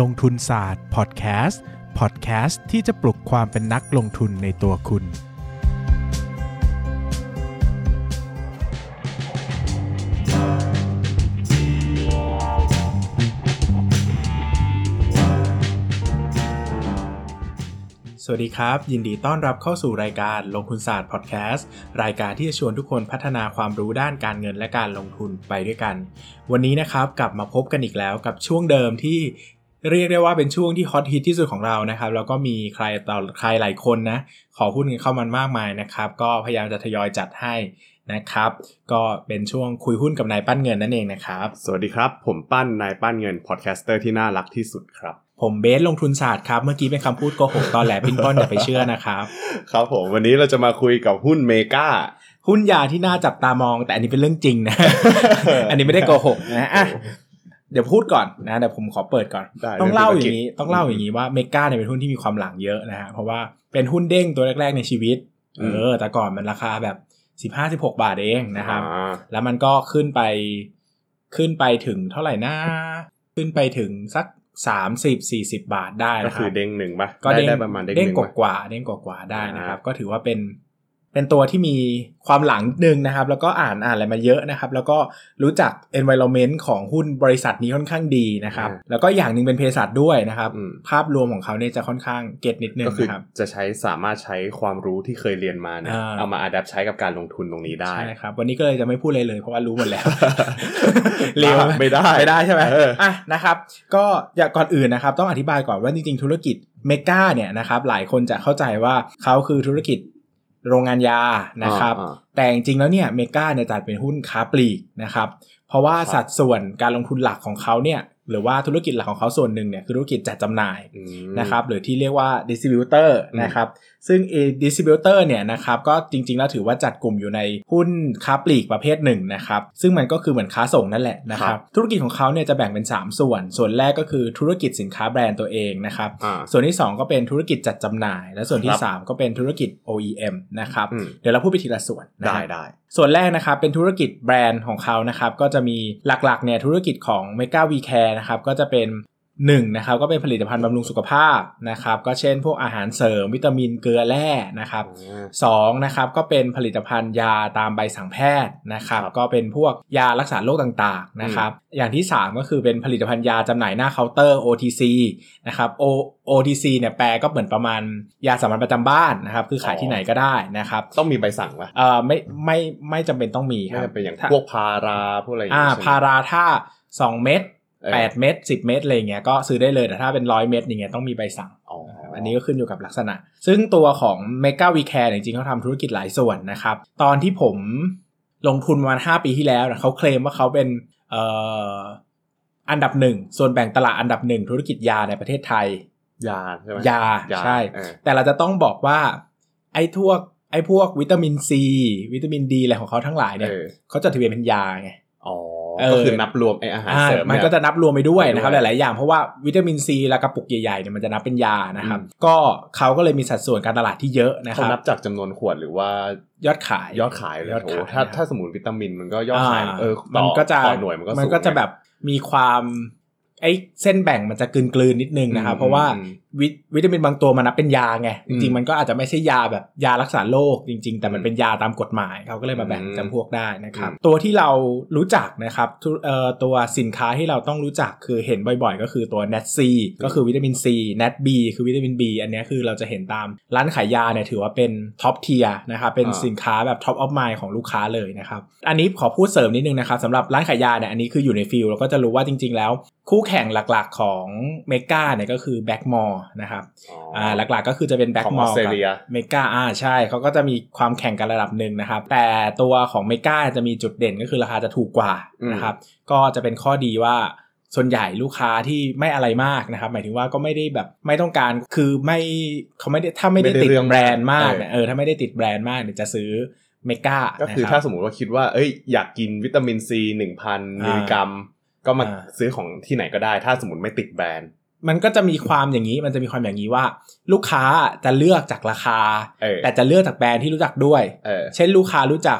ลงทุนศาสตร์พอดแคสต์พอดแคสต์ที่จะปลุกความเป็นนักลงทุนในตัวคุณ สวัสดีครับ ยินดีต้อนรับเข้าสู่รายการลงทุนศาสตร์พอดแคสต์รายการที่จะชวนทุกคนพัฒนาความรู้ด้านการเงินและการลงทุนไปด้วยกัน วันนี้นะครับกลับมาพบกันอีกแล้วกับช่วงเดิมที่ เรียกได้ว่าเป็นช่วงที่ฮอตฮิตที่สุดของเรานะครับ แล้วก็มีใครต่อใครหลายคนนะ ขอหุ้นกันเข้ามามากมายนะครับ ก็พยายามจะทยอยจัดให้นะครับ ก็เป็นช่วงคุยหุ้นกับนายปั้นเงินนั่นเองนะครับ สวัสดีครับ ผมปั้นนายปั้นเงิน podcaster ที่น่ารักที่สุดครับผมเบสลงทุนศาสตร์ครับ เมื่อกี้เป็นคำพูดโกหกตอแหลปลิ้นปล้อนอย่าไปเชื่อนะครับ ครับผมวันนี้เราจะมาคุยกับหุ้น MEGAหุ้นยาที่น่าจับตามอง แต่อันนี้เป็นเรื่องจริงนะ อันนี้ไม่ได้โกหกนะอะ เดี๋ยวพูดก่อนนะเดี๋ยวผมขอเปิดก่อนได้ต้องเล่าอย่างนี้นี้ต้องเล่าอย่างนี้ว่าเมกาเนี่ยเป็นหุ้นที่มีความหลังเยอะนะฮะเพราะว่าเป็นหุ้นเด้งตัวแรก ๆในชีวิตเออแต่ก่อนมันราคาแบบสิบห้าสิบหกบาทเองนะครับ แล้วมันก็ขึ้นไปขึ้นไปถึงเท่าไหร่นะขึ้นไปถึงสักสามสิบสี่สิบาทได้ก็นะคคืรัอบเด้งหนึ่งปะก็เด้งได้ประมาณเด้งหเด้งนึ่งกปะว่าๆเด้งกว่าๆได้นะครับอ่าก็ถือว่าเป็น เป็นตัวที่มีความหลังนิดนึงนะครับ แล้วก็อ่านอ่านอะไรมาเยอะนะครับ แล้วก็รู้จัก environment ของหุ้นบริษัทนี้ค่อนข้างดีนะครับ แล้วก็อย่างหนึ่งเป็นเภสัชด้วยนะครับอืมภาพรวมของเขาเนี่ยจะค่อนข้างเก็ตนิดนึงก็คือนะครับจะใช้สามารถใช้ความรู้ที่เคยเรียนมาเนี่ยอ่าเอามาอัดแอปใช้กับการลงทุนตรงนี้ได้ ใช่ครับ วันนี้ก็เลยจะไม่พูดเลยเลยเพราะว่ารู้หมดแล้วไม่ได้ไม่ได้ใช่ไหมเอออะนะครับ ก็อย่างก่อนอื่นนะครับ ต้องอธิบายก่อนว่าจริงๆธุรกิจเมกาเนี่ยนะครับหลายคนจะเข้าใจว่าเขาคือธุรกิจ โรงงานยานะครับอ่าแต่จริงๆแล้วเนี่ยเมกาเนี่ยจัดเป็นหุ้นค้าปลีกนะครับ เพราะว่าครับสัดส่วนการลงทุนหลักของเขาเนี่ยหรือว่าธุรกิจหลักของเขาส่วนหนึ่งเนี่ยคือธุรกิจจัดจำหน่ายอืมนะครับหรือที่เรียกว่า distributor อืมนะครับ ซึ่ง a distributor เนี่ยนะครับก็จริงๆ แล้วถือว่าจัดกลุ่มอยู่ในหุ้นค้าปลีกประเภทหนึ่งนะครับซึ่งมันก็คือเหมือนค้าส่งนั่นแหละนะครับธุรกิจของเขาเนี่ยจะแบ่งเป็น 3 ส่วน ส่วนแรกก็คือธุรกิจสินค้าแบรนด์ตัวเองนะครับอ่าส่วนที่ 2 ก็เป็นธุรกิจจัดจำหน่าย และส่วนที่ครับ3ก็เป็นธุรกิจ OEM นะครับอืมเดี๋ยวเราพูดไปทีละส่วนนะได้ครับได้ส่วนแรกนะครับเป็นธุรกิจแบรนด์ของเขานะครับก็จะมีหลักๆเนี่ยธุรกิจของ Mega V Care นะครับก็จะเป็น หนึ่งนะครับก็เป็นผลิตภัณฑ์บำรุงสุขภาพนะครับ ก็เช่นพวกอาหารเสริมวิตามินเกลือแร่นะครับอ่าสองนะครับก็เป็นผลิตภัณฑ์ยาตามใบสั่งแพทย์นะครับครับ ก็เป็นพวกยารักษาโรคต่างๆนะครับ อย่างที่ 3 ก็คือเป็นผลิตภัณฑ์ยาจำหน่ายหน้าเคาน์เตอร์ OTC นะครับ O OTC เนี่ยแปลก็เหมือนประมาณยาสามัญประจำบ้านนะครับ คือขายที่ไหนก็ได้นะครับ ต้องมีใบสั่งปะเอ่อไม่ไม่ไม่จำเป็นต้องมีคไม่รับจำเป็นอย่างถ้าพวกพาราพวกอะไรอย่างอ่าเงี้ยใช่ไหมพาราถ้า 2 เม็ดเออ 8 เม็ด10 เม็ดอะไรอย่างเงี้ยก็ซื้อได้เลยแต่ถ้าเป็นร้อยเม็ดอย่างเงี้ยต้องมีใบสั่งอ๋ออันนี้ก็ขึ้นอยู่กับลักษณะ ซึ่งตัวของ m e g a v c a r e จริงๆเขาทำธุรกิจหลายส่วนนะครับ ตอนที่ผมลงทุนประมาณ 5 ปีที่แล้วนะเขาเคลมว่าเขาเป็นเอ่ออันดับหนึ่งส่วนแบ่งตลาดอันดับหนึ่งธุรกิจยาในประเทศไทย ยาใช่ไหมยาใช่เออแต่เราจะต้องบอกว่าไอ้พวกไอ้พวกวิตามินซีวิตามินดีอะไรของเขาทั้งหลายเนี่ยเออเขาจดทะเบียนเป็นยาไงอ๋อเออ ก็คือนับรวมไออาหารอ่าเสริมมันเยก็จะนับรวมไปด้วยนะครับไปหด้วยลาย ๆ อย่างเพราะว่าวิตามินซีและกระปุกใหญ่ๆเนี่ยมันจะนับเป็นยานะครับอืมก็เขาก็เลยมีสัดส่วนการตลาดที่เยอะนะคเขารันับบจากจำนวนขวดหรือว่ายอดขายยอดขายเลยยอดโอ้ขายถ้านะครับถ้าสมมติวิตามินมันก็ยอดขายาเออต่มัอนก็จะต่อหน่วยมันก็มันสูงก็จะไงแบบมีความไอ้เส้นแบ่งมันจะกลืนกลืนๆนิดนึงนะครับอืมเพราะว่าอืม วิวิตามินบางตัวมันนับเป็นยาไงอืมจริงๆ มันก็อาจจะไม่ใช่ยาแบบยารักษาโรคจริง ๆ แต่มันอืมเป็นยาตามกฎหมายเขาก็เลยมาแบ่งอืมจำพวกได้นะครับอืมตัวที่เรารู้จักนะครับทุเอ่อตัวสินค้าที่เราต้องรู้จักคือเห็นบ่อยๆ ก็คือตัว Nat C ก็คือวิตามิน C Nat B คือวิตามิน B อันเนี้ยคือเราจะเห็นตามร้านขายยาเนี่ยถือว่าเป็น top tier นะครับเป็นอ่าสินค้าแบบ top of mind ของลูกค้าเลยนะครับ อันนี้ขอพูดเสริมนิดนึงนะครับสำหรับร้านขายยาเนี่ยอันนี้คืออยู่ใน field เราก็จะรู้ว่าจริง ๆ แล้ว คู่แข่งหลักๆของ MEGA เนี่ยก็คือ Blackmores นะครับอ๋ออ่าหลักๆก็คือจะเป็นแบ็กของมอออร์สเตรกับเลีย MEGA อ่าใช่เขาก็จะมีความแข่งกันระดับหนึ่งนะครับ แต่ตัวของ MEGA จะมีจุดเด่นก็คือราคาจะถูกกว่าอืมนะครับก็จะเป็นข้อดีว่าส่วนใหญ่ลูกค้าที่ไม่อะไรมากนะครับ หมายถึงว่าก็ไม่ได้แบบไม่ต้องการคือไม่เขาไม่ได้ถ้าไม่ได้ไม่ได้ติดเรื่องแบรนด์มากเออเนี่ยเออถ้าไม่ได้ติดแบรนด์มากเนี่ยจะซื้อMEGA ก็คือถ้าสมมติว่าคิดว่าเอ้ยอยากกินวิตามินซีหนึ่งพันมิลลิกรัมก็มาอ่าซื้อของที่ไหนก็ได้ ถ้าสมมติไม่ติดแบรนด์ มันก็จะมีความอย่างนี้ มันจะมีความอย่างนี้ว่า ลูกค้าจะเลือกจากราคาเออแต่จะเลือกจากแบรนด์ที่รู้จักด้วยเออเช่นลูกค้ารู้จัก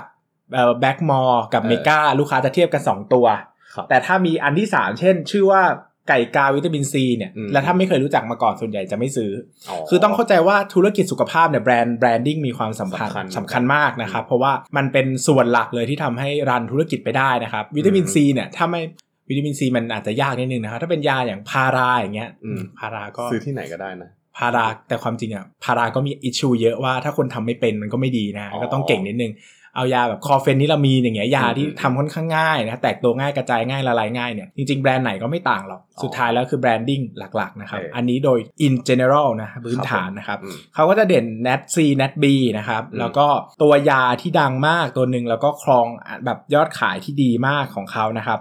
Blackmores กับเออ MEGA ลูกค้าจะเทียบกัน 2 ตัวครับแต่ถ้ามีอันที่ 3 เช่น ชื่อว่าไก่กาวิตามินซีเนี่ยอืมแล้วถ้าไม่เคยรู้จักมาก่อนส่วนใหญ่จะไม่ซื้ออ๋อคือต้องเข้าใจว่าธุรกิจสุขภาพเนี่ยแบรนด์ branding มีความสำคัญสำคัญสำคัญมากนะครับ เพราะว่ามันเป็นส่วนหลักเลยที่ทำให้ run ธุรกิจไปได้นะครับ วิตามินอืมซีเนี่ยถ้าไม่ วิตามินซีมันอาจจะยากนิดนึงนะครับถ้าเป็นยาอย่างพาราอย่างเงี้ยอืมพาราก็ซื้อที่ไหนก็ได้นะพาราแต่ความจริงอะพาราก็มี issue เยอะว่าถ้าคนทำไม่เป็นมันก็ไม่ดีนะอ๋อก็ต้องเก่งนิดนึงเอายาแบบคลอเฟนิรามีนอย่างเงี้ยยาที่อืมทำค่อนข้างง่ายนะแตกตัวง่ายกระจายง่ายละลายง่ายเนี่ยจริงๆแบรนด์ไหนก็ไม่ต่างหรอกอ๋อสุดท้ายแล้วคือ branding หลักๆนะครับเอออัอันนี้โดย in general นะพื้นฐานนะครับอืมเขาก็จะเด่น NAT C NAT B นะครับอืมแล้วก็ตัวยาที่ดังมากตัวหนึ่งแล้วก็ครองแบบยอดขายที่ดีมากของเขานะครับ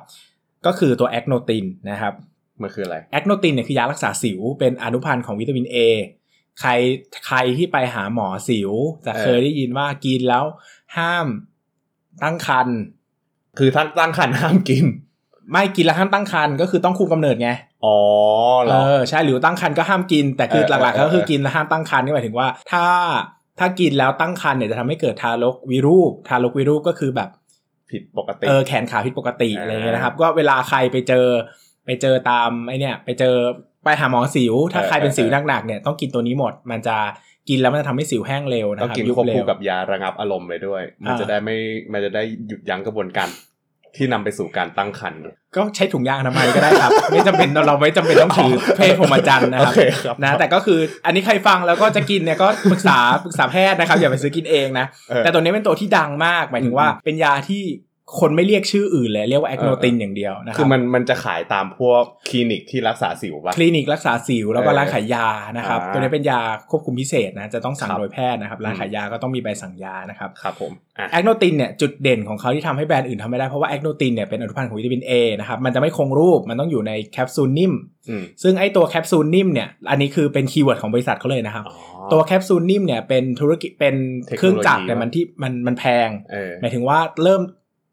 ก็คือตัวแอคโนตินนะครับมันคืออะไรแอคโนตินเนี่ยคือยารักษาสิว เป็นอนุพันธ์ของวิตามิน A ใครใครที่ไปหาหมอสิว จะเออเคยได้ยินว่ากินแล้วห้ามตั้งครรภ์คือท่านตั้งคันห้ามกิน ไม่กินแล้วห้ามตั้งครรภ์ก็คือต้องคุมกำเนิดไงอ๋อเหรเอออใช่หรือตั้งครรภ์ก็ห้ามกิน แต่คือเออหลักๆเออก็คือกินแล้วห้ามตั้งครรภ์นี่หมายถึงว่า ถ้าถ้ากินแล้วตั้งครรภ์เนี่ยจะทำให้เกิดทารกวิรูป ทารกวิรูปก็คือแบบ ผิดปกติเออแขนขาผิดปกติอ่าอะไรเงี้ยนะครับ ก็เวลาใครไปเจอ ไปเจอตามไอเนี่ยไปเจอไปหาหมอสิว ถ้าเออใครเป็นเออสิวหนักๆเนี่ยต้องกินตัวนี้หมดมันจะกินแล้วมันจะทำให้สิวแห้งเร็วนะต้องครับกินยุบควบเร็คู่วกับยาระงับอารมณ์ไปด้วย มันอ่าจะได้ไม่มันจะได้หยุดยั้งกระบวนการที่นำไปสู่การตั้งครรภ์ ก็ใช้ถุงยางอนามัยก็ได้ครับ ไม่จำเป็นเราไม่จำเป็นต้องถือเพศพรหมจรรย์นะคโอรับเคครับนะแต่ก็คืออันนี้ใครฟังแล้วก็จะกินเนี่ยก็ปรึกษาปรึกษาแพทย์นะครับอย่าไปซื้อกินเองนะเออแต่ตัวนี้เป็นตัวที่ดังมากหมายถึงว่าอืมเป็นยาที่ คนไม่เรียกชื่ออื่นเลยเรียกว่าแอคโนตินอย่างเดียวนะคคืรัอบมันมันจะขายตามพวกคลินิกที่รักษาสิวปะคลินิกรักษาสิวแล้วก็เออร้านขายยานะครับอ่าตัวนี้เป็นยาควบคุมพิเศษนะจะต้องสั่งครับโดยแพทย์นะครับร้านขายยาก็ต้องมีใบสั่งยานะครับครับผมอะ Acnotin เนี่ยจุดเด่นของเขาที่ทำให้แบรนด์อื่นทำไม่ได้เพราะว่า Acnotin เนี่ยเป็นอนุพันธ์ของวิตามิน A นะครับมันจะไม่คงรูปมันต้องอยู่ในแคปซูลนิ่มอืมซึ่งไอตัวแคปซูลนิ่มเนี่ยอันนี้คือเป็น keyword ของบริษัทเขาเลยนะครับอ๋อตัวแคปซูลนิ่มเนี่ยเป็นธุรกิจเป็นเครื่องจักรเทคโนโลยีแต่มันที่มันมันแพงเออหมายถึงว่าเริ่ม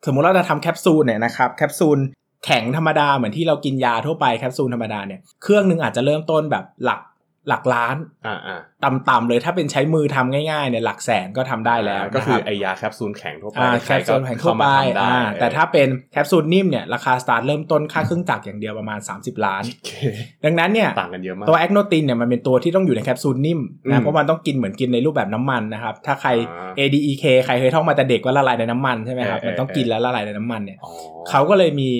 สมมุติเราจะทำแคปซูลเนี่ยนะครับแคปซูลแข็งธรรมดาเหมือนที่เรากินยาทั่วไปแคปซูลธรรมดาเนี่ยเครื่องหนึ่งอาจจะเริ่มต้นแบบหลัก หลักล้านอ่าอ่าต่ำๆเลยถ้าเป็นใช้มือทำง่ายๆเนี่ยหลักแสนก็ทำได้แล้วก็คือนะรับไอยาแคปซูลแข็งทั่วไปอ่าใคแครปซูลแข็งทั่วไปเข้ามาทำได้อ่าเออแต่ถ้าเป็นแคปซูลนิ่มเนี่ยราคาสตาร์ทเริ่มต้นค่าเครื่องจักรอย่างเดียวประมาณ 30 ล้านโอเคดังนั้นเนี่ยต่างกันเยอะมากตัว Acnotin เนี่ยมันเป็นตัวที่ต้องอยู่ในแคปซูลนิ่มอืมนะเพราะมันต้องกินเหมือนกินในรูปแบบน้ำมันนะครับถ้าใครอ่า ADEK ใครเคยท่องมาแต่เด็กว่าละลายในน้ำมันใช่ไหมครับเออมันต้องเออกินแล้วละลายในน้ำมันเนี่ยอ๋อเขาก็เลยมี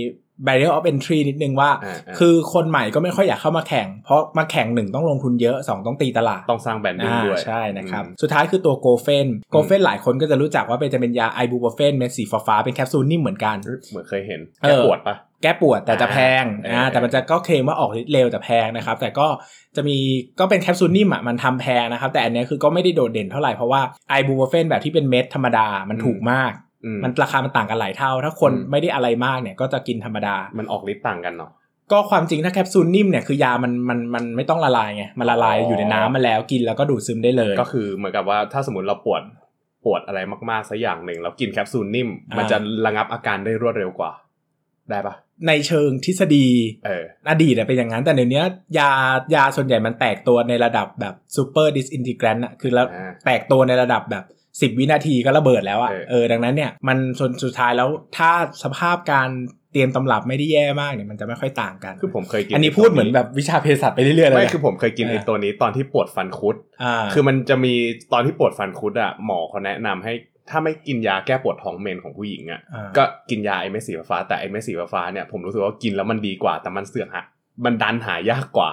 barrier of entry นิดนึงว่าอ่าอ่า คือคนใหม่ก็ไม่ค่อยอยากเข้ามาแข่ง เพราะมาแข่งหนึ่งต้องลงทุนเยอะสองต้องตีตลาด ต้องสร้าง branding อ่าด้วย ใช่นะครับอืมสุดท้ายคือตัว Gofen Gofen หลายคนก็จะรู้จักว่าเป็นจะเป็นยาไอบูโปรเฟนเม็ดสีฟ้าๆเป็นแคปซูลนิ่มเหมือนกัน เหมือนเคยเห็นเออแก้ปวดปะแก้ปวดแต่จะแพงอ่าอ่าเออแต่มันจะก็เคลมว่าออกฤทธิ์เร็วแต่แพงนะครับ แต่ก็จะมีก็เป็นแคปซูลนิ่มอะมันทำแพงนะครับ แต่อันเนี้ยคือก็ไม่ได้โดดเด่นเท่าไหร่เพราะว่าไอบูโปรเฟนแบบที่เป็นเม็ดธรรมดามันถูกมากอื มันราคามันต่างกันหลายเท่า ถ้าคนอืมไม่ได้อะไรมากเนี่ยก็จะกินธรรมดา มันออกฤทธิ์ต่างกันเนาะก็ความจริงถ้าแคปซูลนิ่มเนี่ยคือยามันมันมันไม่ต้องละลายไงมันละลายอ๋ออยู่ในน้ำมาแล้วกินแล้วก็ดูดซึมได้เลย ก็คือเหมือนกับว่าถ้าสมมติเราปวดปวดอะไรมากๆสักอย่างหนึ่งแล้วกินแคปซูลนิ่มอ่ามัมันจะระงับอาการได้รวดเร็วกว่า ได้ปะในเชิงทฤษฎีเอออดีตอะเป็นอย่างนั้นแต่เดี๋ยวนี้ยายาส่วนใหญ่มันแตกตัวในระดับแบบ superdisintegrant อะคือแล้วอ่าแตกตัวในระดับแบบ 10วินาทีก็ระเบิดแล้วอะเออเออดังนั้นเนี่ยมันส่วนสุดท้ายแล้วถ้าสภาพการเตรียมตำรับไม่ได้แย่มากเนี่ยมันจะไม่ค่อยต่างกัน คือผมเคยกิน อันนี้พูดเหมือนแบบวิชาเภสัชไปเรื่อยๆเลยไม่นะคือผมเคยกินเออไอ้ตัวนี้ตอนที่ปวดฟันคุดอ่าคือมันจะมีตอนที่ปวดฟันคุดอะหมอเขาแนะนำให้ถ้าไม่กินยาแก้ปวดท้องเมนส์ของผู้หญิงอะอ่าก็กินยาไอ้เม็ดสีฟ้าๆแต่ไอ้เม็ดสีฟ้าๆเนี่ยผมรู้สึกว่ากินแล้วมันดีกว่าแต่มันเสือกฮะมันดันหายากกว่า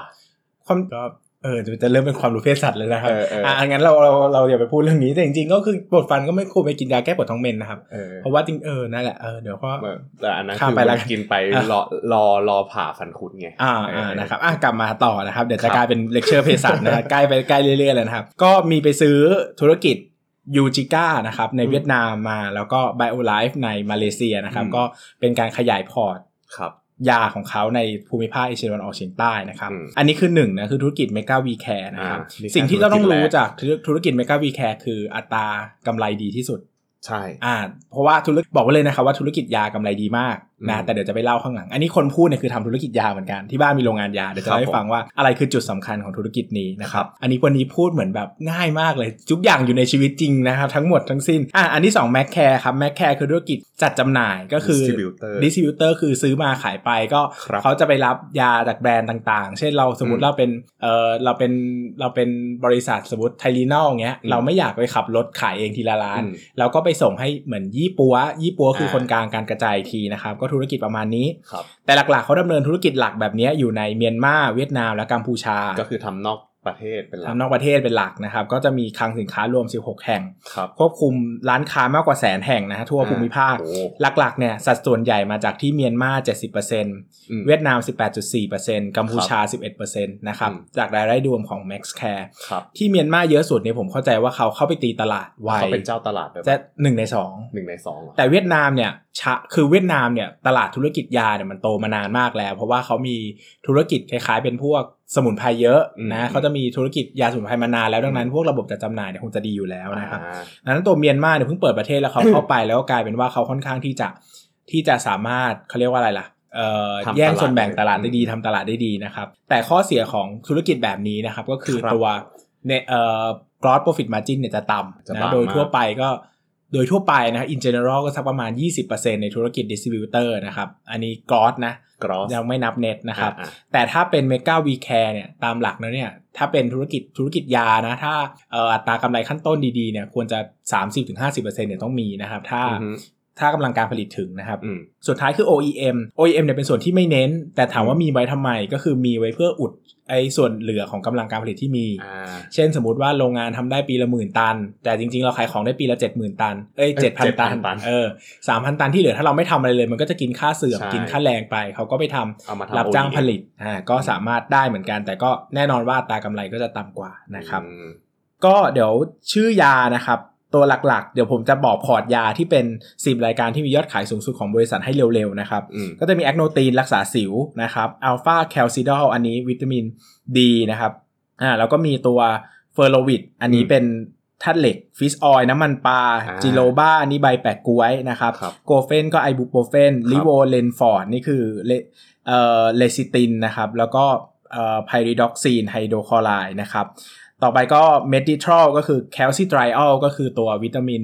ความก็เออจะจะเริ่มเป็นความรู้เพศสัตว์เลยนะครับเออเอออ่อ่างั้นเราเราเราอย่าไปพูดเรื่องนี้แต่จริงๆก็คือปวดฟันก็ไม่ควรไปกินยาแก้ปวดท้องเมนส์นะครับเออเพราะว่าจริงเออนั่นแหละเออเดี๋ยวก็แต่อันนั้นข้ามคือไปแล้วมันกินไปอะรอรอรอผ่าฟันคุดไงอ่าเอออ่าเออนะครับอะกลับมาต่อนะครับ เดี๋ยวจะครับกลายเป็นเลคเชอร์เภสัชนะครับใกล้ไปใกล้เรื่อยๆเลยนะครับ ก็มีไปซื้อธุรกิจยูจิก้านะครับในเวียดนามมาแล้วก็ Bio-Life ในมาเลเซียนะครับอืมก็เป็นการขยายพอร์ตครับ ยาของเขาในภูมิภาคเอเชียตะวันออกเฉียงใต้นะครับอืมอันนี้คือหนึ่งนะคือธุรกิจ Mega We Care นะครับอ่านี่สิ่งที่เราต้องธุรกิจรู้แรกจากธุรกิจ Mega We Care คืออัตรากำไรดีที่สุด ใช่ อ่า เพราะว่าธุรกิจบอกไว้เลยนะครับว่าธุรกิจยากำไรดีมากนะอืมแต่เดี๋ยวจะไปเล่าข้างหลัง อันนี้คนพูดเนี่ยคือทำธุรกิจยาเหมือนกันที่บ้านมีโรงงานยาเดี๋ยวจะครับเล่าให้ฟังว่าอะไรคือจุดสำคัญของธุรกิจนี้นะครับอันนี้วันนี้พูดเหมือนแบบง่ายมากเลยทุกอย่างอยู่ในชีวิตจริงนะครับทั้งหมดทั้งสิ้นอะอันที่2 Mac Care ครับ Mac Care คือธุรกิจจัดจำหน่ายก็คือ Distributor ดิสติบิวเตอร์คือซื้อมาขายไปก็ครับเขาจะไปรับยาจากแบรนด์ต่างๆ เช่นเราสมมติอืมเราเป็นเออเราเป็นเราเป็นบริษัทสมมติไทลีนอลเงี้ยอืมเราไม่อยากไปขับรถขายเองทีละร้านอืมเราก็ไปส่งให้เหมือนยี่ปัวยี่ปัวคืออ่าคนกลางการกระจายอีกทีนะครับก็ธุรกิจประมาณนี้ครับแต่หลักๆเขาดำเนินธุรกิจหลักแบบเนี้ยอยู่ในเมียนมาเวียดนามและกัมพูชา ก็คือทำนอก ประเทศเป็นหลักทำนอกประเทศเป็นหลักนะครับ ก็จะมีคลังสินค้ารวม 16 แห่งครับควบคุมร้านค้ามากกว่าแสนแห่งนะฮะทั่วภูมิภาคโอ้หลักๆเนี่ยสัดส่วนใหญ่มาจากที่เมียนมา70%อืมเวียดนาม 18.4%กัมพูชา 11%นะครับอืมจากรายได้รวมของ Max Care ครับที่เมียนมาเยอะสุดเนี่ยผมเข้าใจว่าเขาเข้าไปตีตลาดไวเขาเป็นเจ้าตลาดแบบจะหนึ่งในสองหนึ่งในสองเหรอแต่เวียดนามเนี่ยชะคือเวียดนามเนี่ยตลาดธุรกิจยาเนี่ยมันโตมานานมากแล้ว เพราะว่าเขามีธุรกิจคล้ายๆเป็นพวก สมุนไพรเยอะอืมนะเขาจะมีธุรกิจยาสมุนไพรมานานแล้วดังนั้น พวกระบบจัดจำหน่ายเนี่ยคงจะดีอยู่แล้วนะครับอ่าดังนั้นตัวเมียนมาเนี่ยเพิ่งเปิดประเทศแล้วเขาเข้าไปแล้วก็กลายเป็นว่าเขาค่อนข้างที่จะที่จะสามารถเขาเรียกว่าอะไรล่ะเอ่อทำตลาดแย่งส่วนแบ่งตลาดได้ดีอืมทำตลาดได้ดีนะครับ แต่ข้อเสียของธุรกิจแบบนี้นะครับ ก็คือครับตัวเนี่ยเอ่อ gross profit margin เนี่ยจะต่ำจะนะต่ำโดยมากทั่วไปก็โดยทั่วไปนะ in general ก็สักประมาณ 20%ในธุรกิจ distributor นะครับ อันนี้ gross นะ กรอสยังไม่นับ net นะครับอ่าแต่ถ้าเป็น Mega V Care เนี่ยตามหลักแล้วเนี่ยถ้าเป็นธุรกิจธุรกิจยานะ ถ้าเอ่ออัตรากำไรขั้นต้นดีๆเนี่ยควรจะ 30-50%เนี่ยต้องมีนะครับ ถ้าอือฮึ ถ้ากำลังการผลิตถึงนะครับอืมสุดท้ายคือ OEM OEM เนี่ยเป็นส่วนที่ไม่เน้น แต่ถามว่ามีไว้ทำไมก็คือมีไว้เพื่ออุดไอ้ส่วนเหลือของกำลังการผลิตที่มีอ่าเช่นสมมติว่าโรงงานทำได้ปีละหมื่นตัน แต่จริงๆ เราขายของได้ปีละเจ็ดหมื่นตัน เอ้ยเอ้เจ็ยดพันตัน7,000ตัน เออสามพันตันที่เหลือถ้าเราไม่ทำอะไรเลย มันก็จะกินค่าเสื่อมใช่กินค่าแรงไป เขาก็ไปทำเอามาทำรับจ้าง OEM ผลิต อ่า ก็สามารถได้เหมือนกัน แต่ก็แน่นอนว่าอัตรากำไรก็จะต่ำกว่านะครับอืมก็เดี๋ยวชื่อยานะครับ ตัวหลักๆ เดี๋ยวผมจะบอกพอร์ตยาที่เป็น 10 รายการที่มียอดขายสูงสุดของบริษัทให้เร็วๆนะครับอืมก็จะมี Acnotin รักษาสิวนะครับ alfacalcidol อันนี้วิตามินดีนะครับอ่าแล้วก็มีตัว Ferrovit อันนี้อืมเป็นธาตุเหล็ก fish oil น้ำมันปลาอ่า Giloba อันนี้ใบแปะก๊วยนะครับครับ Gofen ก็ไอบูโพรเฟนครับ Livolin Forte นี่คือเลเอ่อเลซิตินนะครับ แล้วก็เอ่อ pyridoxine hydrochloride นะครับ ต่อไปก็ Meditrol ก็คือ calcitriol ก็คือตัววิตามิน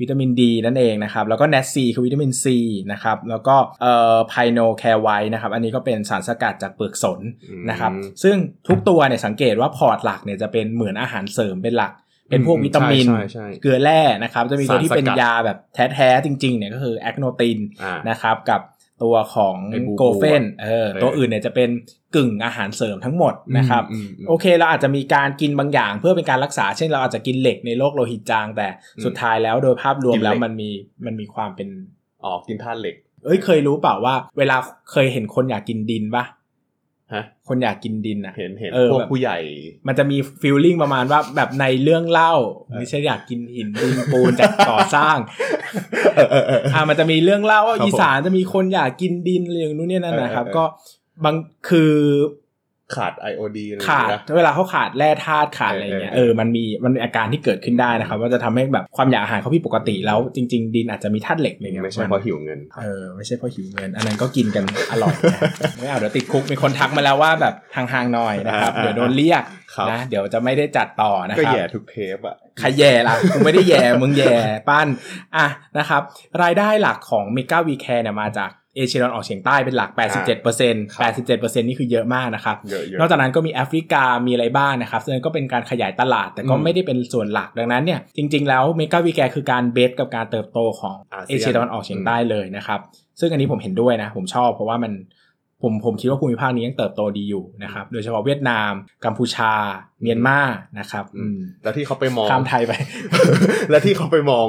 วิตามินดีนั่นเองนะครับ แล้วก็ Nat C คือวิตามินซีนะครับ แล้วก็เอ่อ Pynocare นะครับ อันนี้ก็เป็นสารสกัดจากเปลือกสนนะครับอืมซึ่งทุกตัวเนี่ยสังเกตว่าพอร์ตหลักเนี่ยจะเป็นเหมือนอาหารเสริมเป็นหลัก เป็นพวกอืมวิตามินใช่ใช่ใช่เกลือแร่นะครับ จะมีตัวที่เป็นสารสกัดยาแบบแท้ๆจริงๆเนี่ยก็คือ Acnotin อ่านะครับกับ ตัวของไอบูโพรเฟนเออเออตัวอื่นเนี่ยจะเป็นกึ่งอาหารเสริมทั้งหมดนะครับอืมอืมโอเคเราอาจจะมีการกินบางอย่างเพื่อเป็นการรักษา เช่นเราอาจจะกินเหล็กในโรคโลหิตจาง แต่สุดท้ายแล้วโดยภาพรวมกินเหล็กแล้วมันมีมันมีความเป็นอ๋อกินธาตุเหล็ก เอ้ยเคยรู้เปล่าว่า เวลาเคยเห็นคนอยากกินดินปะ ฮะคนอยากกินดินอะเห็นเห็นเออพวกแบบผู้ใหญ่ มันจะมี feeling ประมาณว่าแบบในเรื่องเล่าไม่ใช่อยากกินหินดินปูนจากก่อสร้างเออเออเอออ่ามันจะมีเรื่องเล่าว่าครับอีสานจะมีคนอยากกินดินอะไรอย่างนู้นเนี่ยนั่นนะครับเออเออก็บางคือ ขาดไอโอดีอะไรขาดนะเวลาเขาขาดแร่ธาตุขาดอะไรเงี้ยเอเอออเออมันมีมันมีอาการที่เกิดขึ้นได้นะครับว่าจะทำให้แบบความอยากอาหารเขาผิดปกติแล้วจริง ๆ ดินอาจจะมีธาตุเหล็กอะไรเงี้ยไม่ใช่เพราะหิวเงินเออไม่ใช่เพราะหิวเงิน อันนั้นก็กินกันอร่อยนะไม่เอาเดี๋ยวติดคุกมีคนทักมาแล้วว่าแบบห่างๆหน่อยนะครับอ่าเดี๋ยวโดนเรียกครับนะเดี๋ยวจะไม่ได้จัดต่อนะก็ครับแย่ทุกเทปอะใครแย่ล่ะกูไม่ได้แย่มึงแย่ปั้นอะนะครับ รายได้หลักของ m e g a v c a r e เนี่ยมาจาก เอเชียตะวันออกเฉียงใต้เป็นหลัก 87% 87%นี่คือเยอะมากนะครับเยอะๆนอกจากนั้นก็มีแอฟริกามีอะไรบ้างนะครับซึ่งก็เป็นการขยายตลาดแต่ก็อืมไม่ได้เป็นส่วนหลักดังนั้นเนี่ยจริง ๆ แล้ว Mega We Care คือการ base กับการเติบโตของอาเซียนเอเชียตะวันออกเฉียงใต้เลยนะครับซึ่งอันนี้ผมเห็นด้วยนะผมชอบเพราะว่ามันผมผมคิดว่าภูมิภาคนี้ยังเติบโตดีอยู่นะครับ โดยเฉพาะเวียดนาม กัมพูชา เมียนมานะครับอืมแล้วที่เขาไปมองข้ามไทยไป แล้วที่เขาไปมอง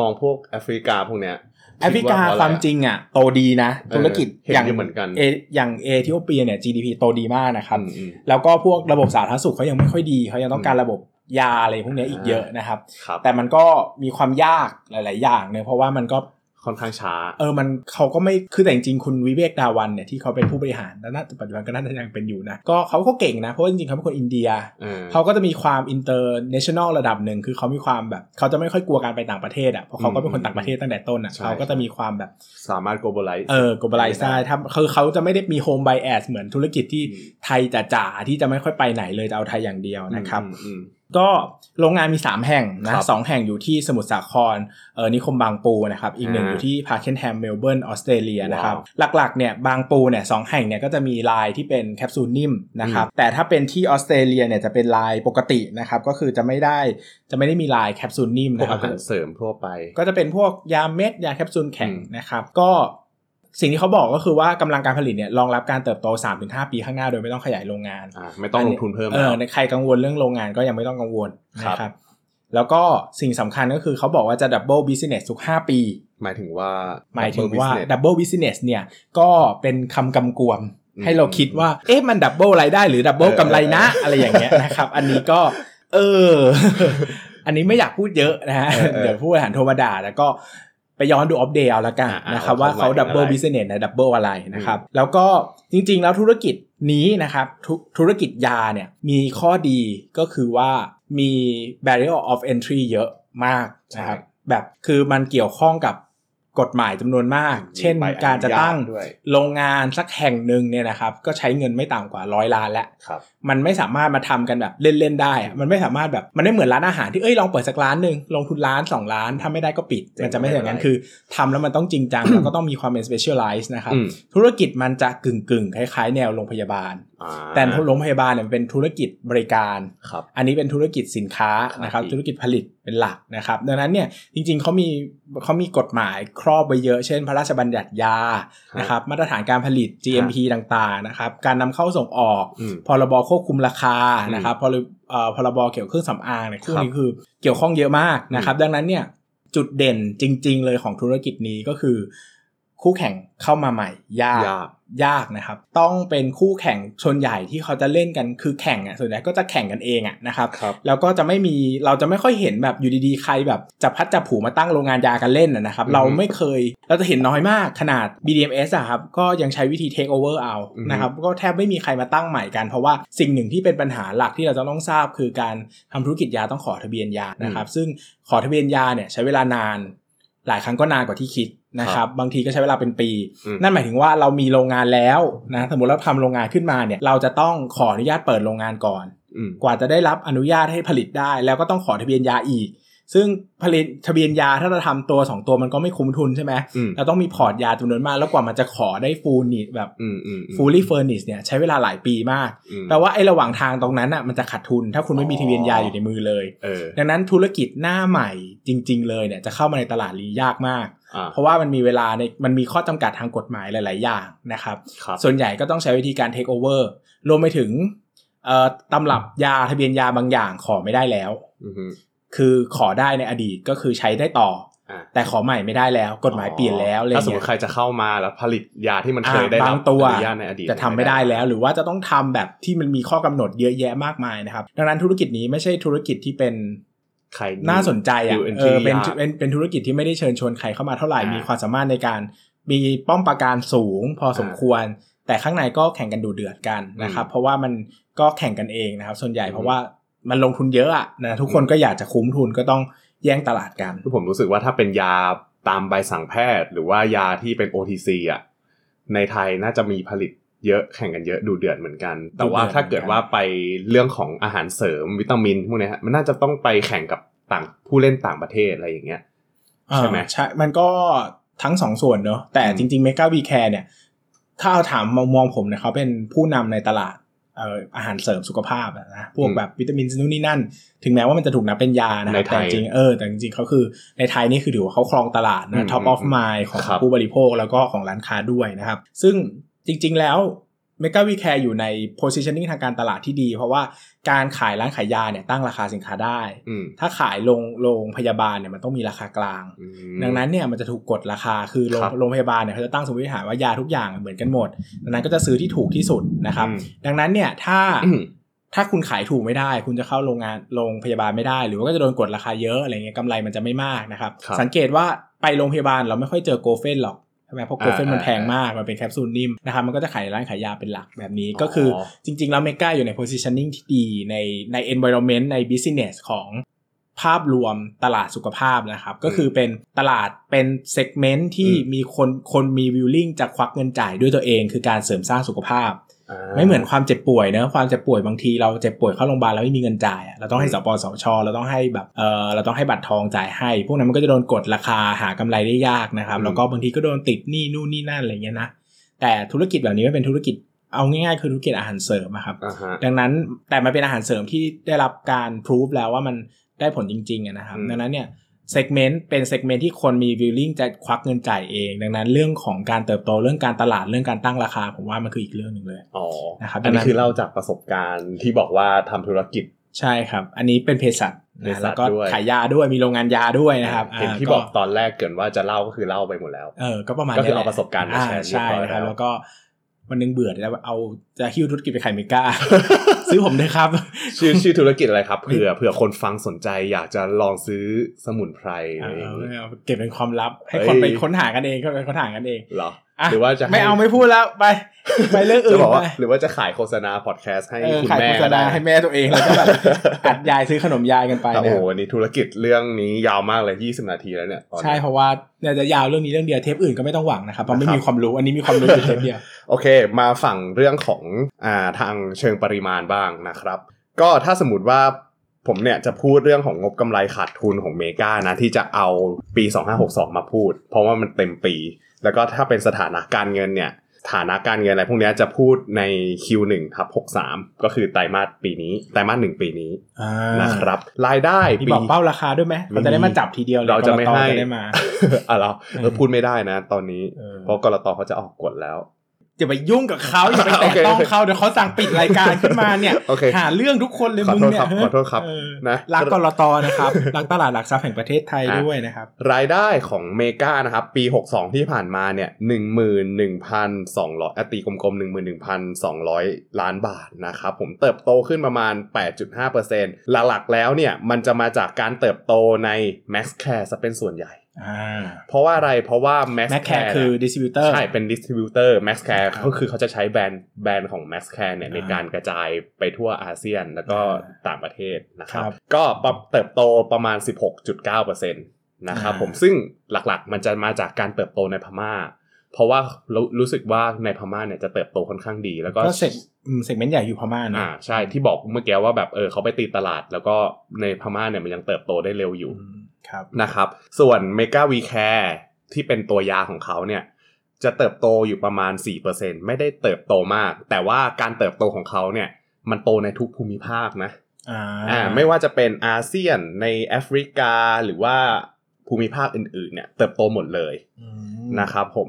มองพวกแอฟริกาพวกเนี้ย แอฟริกาดเพะความอะไอะจริงอะโตดีนะ ธุรกิจเห็นอย่างอยู่เหมือนกันเออย่างเอธิโอเปียเนี่ย GDP โตดีมากนะครับอืมอืมแล้วก็พวกระบบสาธารณสุขเขายังไม่ค่อยดีเขายังต้องการระบบยาอะไรพวกเนี้ยอีกเยอะนะครับครับ แต่มันก็มีความยากหลาย ๆ อย่างเนอะเพราะว่ามันก็ ค่อนข้างช้า เออมันเขาก็ไม่คือแต่จริงๆคุณวิเวกดาวันเนี่ยที่เขาเป็นผู้บริหารแล้วน่าปัจจุบันก็น่าจะยังเป็นอยู่นะก็เขาก็เก่งนะ เพราะว่าจริงๆเขาเป็นคนอินเดียเออเขาก็จะมีความ international ระดับหนึ่งคือเขามีความแบบเขาจะไม่ค่อยกลัวการไปต่างประเทศอะเพราะเขาก็เป็นคนต่างประเทศตั้งแต่ต้นอะใช่เขาก็จะมีความแบบสามารถ globalize เออ globalize ได้ถ้าคือเขาจะไม่ได้มี home bias เหมือนธุรกิจที่อืมไทยจ๋าๆที่จะไม่ค่อยไปไหนเลยจะเอาไทยอย่างเดียวนะครับอืมอืม ก็โรงงานมี 3 แห่งนะครับสองแห่งอยู่ที่สมุทรสาครเออนิคมบางปูนะครับอีกหนึ่งอ่าอยู่ที่ Pakenham เมลเบิร์นออสเตรเลียนะครับว้าวหลักๆเนี่ยบางปูเนี่ยสองแห่งเนี่ยก็จะมีลายที่เป็นแคปซูลนิ่มนะครับแต่ถ้าเป็นที่ออสเตรเลียเนี่ยจะเป็นลายปกตินะครับก็คือจะไม่ได้จะไม่ได้มีลายแคปซูลนิ่มพวกนะครับอาหารเสริมทั่วไป ก็จะเป็นพวกยาเม็ดยาแคปซูลแข็งอืมนะครับก็ สิ่งที่เขาบอกก็คือว่ากำลังการผลิตเนี่ยรองรับการเติบโต 3-5 ปีข้างหน้าโดยไม่ต้องขยายโรงงานอ่าไม่ต้องลงทุนเพิ่มเอแล้วอในใครกังวลเรื่องโรงงานก็ยังไม่ต้องกังวลครับนะครับแล้วก็สิ่งสำคัญก็คือเขาบอกว่าจะ double business ทุก 5 ปี หมายถึงว่าหมายถึง double ว่า business double business เนี่ยก็เป็นคำกำกวมอืมให้เราคิดว่า เอ๊ะมัน double รายได้หรือ double เออกำไรนะเอออะไรอย่างเงี้ยนะครับ อันนี้ก็เออ อันนี้ไม่อยากพูดเยอะนะฮะเออเออเดี๋ยวผู้บริหารโทรมาด่าแล้วก็ไป ย้อนดูอัปเดตเอาละกันอ่าอ่านะครับว่าว่าเขาเขาหมายถึง double อะไร business นะ double อะไรนะครับ แล้วก็จริงๆ แล้วธุรกิจนี้นะครับธุธุรกิจยาเนี่ยมีข้อดีก็คือว่ามี barrier of entry เยอะมากนะครับแบบคือมันเกี่ยวข้องกับ กฎหมายจำนวนมาก เช่นใบอนุญาตการจะตั้งด้วยโรงงานสักแห่งหนึ่งเนี่ยนะครับ ก็ใช้เงินไม่ต่ำกว่าร้อยล้านแล้วครับมันไม่สามารถมาทำกันแบบเล่นๆได้อะมันไม่สามารถแบบมันไม่เหมือนร้านอาหารที่เอ้ยลองเปิดสักร้านหนึ่งลงทุนล้านสองล้านถ้าไม่ได้ก็ปิดเจ๋งมันจะไม่ใช่อย่างนั้นไม่เป็นไรคือทำแล้วมันต้องจริงจังแล้วก็ต้องมีความเป็น specialize นะครับอืมธุรกิจมันจะกึ่งๆคล้ายๆ แนวโรงพยาบาลอ่าแต่โรงพยาบาลเนี่ยมันเป็นธุรกิจบริการครับอันนี้เป็นธุรกิจสินค้าครับนะครับพี่ธุรกิจผลิตเป็นหลักนะครับ ดังนั้นเนี่ยจริงๆเขามีเขามีกฎหมายครอบไว้เยอะ เช่น พระราชบัญญัติยานะครับ มาตรฐานการผลิต GMP ต่างๆนะครับ การนำเข้าส่งออกอืมพรบควบคุมราคาอืมนะครับพรบเอ่อพรบเกี่ยวกับเครื่องสำอางเนี่ยครับคู่นี้คือเกี่ยวข้องเยอะมากนะครับ ดังนั้นเนี่ยจุดเด่นจริง ๆ เลยของธุรกิจนี้ก็คือ คู่แข่งเข้ามาใหม่ยาก ยากยากนะครับ ต้องเป็นคู่แข่งส่วนใหญ่ที่เขาจะเล่นกันคือแข่งอะส่วนใหญ่ก็จะแข่งกันเองอะนะครับครับแล้วก็จะไม่มีเราจะไม่ค่อยเห็นแบบอยู่ดีๆใครแบบจับพัดจับผูมาตั้งโรงงานยากันเล่นนะนะครับอือฮึเราไม่เคยเราจะเห็นน้อยมากขนาด BDMS อะครับก็ยังใช้วิธี take over เอาอือฮึนะครับก็แทบไม่มีใครมาตั้งใหม่กัน เพราะว่าสิ่งหนึ่งที่เป็นปัญหาหลักที่เราจะต้องทราบ คือการทำธุรกิจยาต้องขอทะเบียนยานะครับ ซึ่งขอทะเบียนยาเนี่ยใช้เวลานาน หลายครั้งก็นานกว่าที่คิดนะครับบางทีก็ใช้เวลาเป็นปีอืมนั่นหมายถึงว่าเรามีโรงงานแล้วนะสมมติเราทำโรงงานขึ้นมาเนี่ยเราจะต้องขออนุญาตเปิดโรงงานก่อนอืมกว่าจะได้รับอนุญาตให้ผลิตได้ แล้วก็ต้องขอทะเบียนยาอีก ซึ่งผลิตทะเบียนยาถ้าเราทำตัว2ตัวมันก็ไม่คุ้มทุนใช่ไหมอืมเราต้องมีพอร์ตยาจำนวนมากแล้วกว่ามันจะขอได้ fully แบบอืมอืมอืม fully furnished เนี่ยใช้เวลาหลายปีมากอืมแปลว่าไอ้ระหว่างทางตรงนั้นอะมันจะขาดทุน ถ้าคุณไม่มีอ๋อทะเบียนยาอยู่ในมือเลยเออดังนั้นธุรกิจหน้าใหม่จริง ๆ เลยเนี่ยจะเข้ามาในตลาดนี้ยากมากอ่าเพราะว่ามันมีเวลาในมันมีข้อจำกัดทางกฎหมายหลาย ๆ อย่างนะครับครับส่วนใหญ่ก็ต้องใช้วิธีการ take over รวมไปถึงเอ่อตำรับยาทะเบียนยาบางอย่างขอไม่ได้แล้วอือฮึ คือขอได้ในอดีตก็คือใช้ได้ต่ออ่าแต่ขอใหม่ไม่ได้แล้ว กฎหมายเปลี่ยนแล้วอะไรถ้าสมมเงี้ติยใครจะเข้ามาแล้วผลิตยาที่มันเคยอ่าได้รับาบงตัวอนุญาตในอดีตจะทำไม่ได้แล้ว หรือว่าจะต้องทำแบบที่มันมีข้อกำหนดเยอะแยะมากมายนะครับดังนั้นธุรกิจนี้ไม่ใช่ธุรกิจที่เป็นใครน่าสนใจอะดูเอ entry อเป็นยากเป็นเป็นธุรกิจที่ไม่ได้เชิญชวนใครเข้ามาเท่าไหร่อ่ามีมีความสามารถในการมีป้อมปราการสูงพอสมอ่าควร แต่ข้างในก็แข่งกันดูเดือดกันนะครับอืมเพราะว่ามันก็แข่งกันเองนะครับ ส่วนใหญ่อืมเพราะว่า มันลงทุนเยอะอะนะทุกคนก็อยากจะคุ้มทุนก็ต้องแย่งตลาดกันคือผมรู้สึกว่าถ้าเป็นยาตามใบสั่งแพทย์ หรือว่ายาที่เป็น OTC อะในไทยน่าจะมีผลิตเยอะแข่งกันเยอะดูเดือดเหมือนกัน แต่ว่าถ้าเกิดว่าไปเรื่องของอาหารเสริมวิตามินพวกเนี้ยฮะมันน่าจะต้องไปแข่งกับต่างผู้เล่นต่างประเทศอะไรอย่างเงี้ยใช่ไหมอ่าใช่มันก็ทั้งสองส่วนเนอะแต่อืมจริงๆ m e g a v Care เนี่ย ถ้าเอาถามมองมองผมเนี่ยเขาเป็นผู้นำในตลาดเอ่ออาหารเสริมสุขภาพอะนะพวกแบบวิตามินนู่นนี่นั่น ถึงแม้ว่ามันจะถูกนับเป็นยานะคในรับไทแต่ยจริงๆเออแต่จริงๆเขาคือในไทยนี่คือถือว่าเขาครองตลาดอืนะม top อืม of mind ของครับผู้บริโภคแล้วก็ของร้านค้าด้วยนะครับ ซึ่งจริง ๆ แล้ว m e g a v Care อยู่ใน positioning ทางการตลาดที่ดี เพราะว่าการขายร้านขายยาเนี่ยตั้งราคาสินค้าได้อืมถ้าขายโรงโรงพยาบาลเนี่ยมันต้องมีราคากลางอืมดังนั้นเนี่ยมันจะถูกกดราคาคือโรงครับโรงพยาบาลเนี่ยเขาจะตั้งสมมติฐานว่ายาทุกอย่างเหมือนกันหมด ดังนั้นก็จะซื้อที่ถูกที่สุดนะครับอืมดังนั้นเนี่ยถ้าอืมถ้าคุณขายถูกไม่ได้ คุณจะเข้าโรงงานโรงพยาบาลไม่ได้ หรือว่าก็จะโดนกดราคาเยอะอะไรเงี้ยกำไรมันจะไม่มากนะครับครับสังเกตว่าไปโรงพยาบาลเราไม่ค่อยเจอโกเฟนหรอก ใช่ไหมเพราะโกเฟนอ่ามันแพงมาก มันเป็นแคปซูลนิ่มนะครับมันก็จะขายร้านขายยาเป็นหลักแบบนี้ก็คือออจริง ๆ แล้วเมกาอยู่ใน positioning ที่ดีในใน environment ใน business ของภาพรวมตลาดสุขภาพนะครับ ก็คือเป็นตลาดเป็น segment ที่อืมมีคนคนมี willing จะควักเงินจ่ายด้วยตัวเอง คือการเสริมสร้างสุขภาพอ่า ไม่เหมือนความเจ็บป่วยเนอะความเจ็บป่วยบางทีเราเจ็บป่วยเข้าโรงพยาบาลแล้วไม่มีเงินจ่ายอะเราต้องให้อืมสปสชเราต้องให้แบบเออเราต้องให้บัตรทองจ่ายให้ พวกนั้นมันก็จะโดนกดราคาหากำไรได้ยากนะครับอืมแล้วก็บางทีก็โดนติดหนี้นู่นนี่นั่นอะไรเงี้ยนะแต่ธุรกิจแบบนี้มันเป็นธุรกิจเอาง่ายๆคือธุรกิจอาหารเสริมอะครับอ่าฮะดังนั้นแต่มันเป็นอาหารเสริมที่ได้รับการพิสูจน์แล้วว่ามันได้ผลจริงๆอะนะครับอืมดังนั้นเนี่ย segment เป็น segment ที่คนมี willing จะควักเงินจ่ายเอง ดังนั้นเรื่องของการเติบโตเรื่องการตลาดเรื่องการตั้งราคาผมว่ามันคืออีกเรื่องหนึ่งเลยอ๋อนะครับอันนี้ดังนั้นคือเล่าจากประสบการณ์ที่บอกว่าทำธุรกิจใช่ครับ อันนี้เป็นเภสัชเภสัชนะแล้วก็ด้วยขายยาด้วยมีโรงงานยาด้วยนะครับเห็นที่บอกตอนแรกเกินว่าจะเล่าก็คือเล่าไปหมดแล้วเออก็ประมาณก็คือนี้แหละเอาประสบการณ์มาแชร์อ่าใช่เรียบร้อยนะครับแล้วแล้วก็ วันหนึงเบื่อแล้วเอาจะหิ้วธุรกิจไปขายเมกาซื้อผมด้วยครับ ชื่อชื่อธุรกิจอะไรครับเผื่อเผื่อคนฟังสนใจอยากจะลองซื้อสมุนไพรอะไรอย่างนี้เอาเก็บเป็นความลับ ให้เฮ้ยคนไปค้นหากันเองคนไปค้นหากันเองเหรออะ หรือว่าจะให้ไม่เอาไม่พูดแล้วไปไปเรื่องจะอื่นบอกไปว่าหรือว่าจะขายโฆษณาพอดแคสต์ให้เออคุณขายแม่โฆษณาให้แม่ตัวเองแล้วก็แบบอัดยายซื้อขนมยายกันไปแต่โอ้นะโหวันนี้ธุรกิจเรื่องนี้ยาวมากเลย20นาทีแล้วเนี่ยตอนนี้ใช่เพราะว่าเนี่ยจะยาวเรื่องนี้เรื่องเดียวเทปอื่นก็ไม่ต้องหวังนะครับเพราะไม่มีความรู้อันนี้มีความรู้อยู่เทปเดียวโอเค มาฝั่งเรื่องของอ่าทางเชิงปริมาณบ้างนะครับ ก็ถ้าสมมติว่า ผมเนี่ยจะพูดเรื่องของงบกำไรขาดทุนของเมกานะที่จะเอาปี 2562 มาพูด เพราะว่ามันเต็มปี แล้วก็ถ้าเป็นสถานะการเงินเนี่ยฐานะการเงินอะไรพวกเนี้ยจะพูดใน Q1 ทับ63 ก็คือไตรมาสปีนี้ไตรมาสหนึ่งปีนี้อ่านะครับ รายได้มีปีบอกเป้าราคาด้วยไหมเราจะได้มาจับทีเดียวเลยเราจะไม่กตให้จะได้มาอะเราเออพูดไม่ได้นะ ตอนนี้เออเพราะกรตเขาจะออกกฎแล้ว อย่าไปยุ่งกับเขาอย่าไปโอแตะเคต้องเขาเดี๋ยวเขาสั่งปิดรายการขึ้นมาเนี่ยโอเคหาเรื่องทุกคนเลยขอมึงโทษเนี่คยรับขอโทษครับเออนะรักกรตนะครับรักตลาดหลักทรัพย์แห่งประเทศไทยอะด้วยนะครับ รายได้ของเมกานะครับ ปี 62 ที่ผ่านมาเนี่ย11,200อะตีกลมๆ11,200ล้านบาทนะครับ ผมเติบโตขึ้นประมาณ 8.5%หลักๆแล้วเนี่ยมันจะมาจากการเติบโตใน Maxxcare ซะเป็นส่วนใหญ่อ่า เพราะว่าอะไรเพราะว่า Max แม็กแค Care ร์คือดิสติบิวเตอร์ใช่เป็นดิสติบิวเตอร์ Maxxcare ครับก็คือเขาจะใช้แบรนด์แบรนด์ของ Max Care เนี่ยอ่าในการกระจายไปทั่วอาเซียนแล้วก็อ่าต่างประเทศนะครับครับก็ปรับเติบโตประมาณ 16.9%นะครับอ่าผมซึ่งหลักๆ มันจะมาจากการเติบโตในพม่า เพราะว่ารู้รู้สึกว่าในพม่าเนี่ยจะเติบโตค่อนข้างดี แล้วก็ก็เซกเซกเมนต์ใหญ่อยู่พม่านะอ่าใช่ที่บอกเมื่อกี้ว่าแบบเออเขาไปตีตลาด แล้วก็ในพม่าเนี่ยมันยังเติบโตได้เร็วอยู่ อืมครับนะครับ ส่วน Mega V Care ที่เป็นตัวยาของเขาเนี่ยจะเติบโตอยู่ประมาณ 4%ไม่ได้เติบโตมาก แต่ว่าการเติบโตของเขาเนี่ยมันโตในทุกภูมิภาคนะอ่าอ่าไม่ว่าจะเป็นอาเซียนในแอฟริกาหรือว่าภูมิภาคอื่นๆเนี่ยเติบโตหมดเลยอืมนะครับผม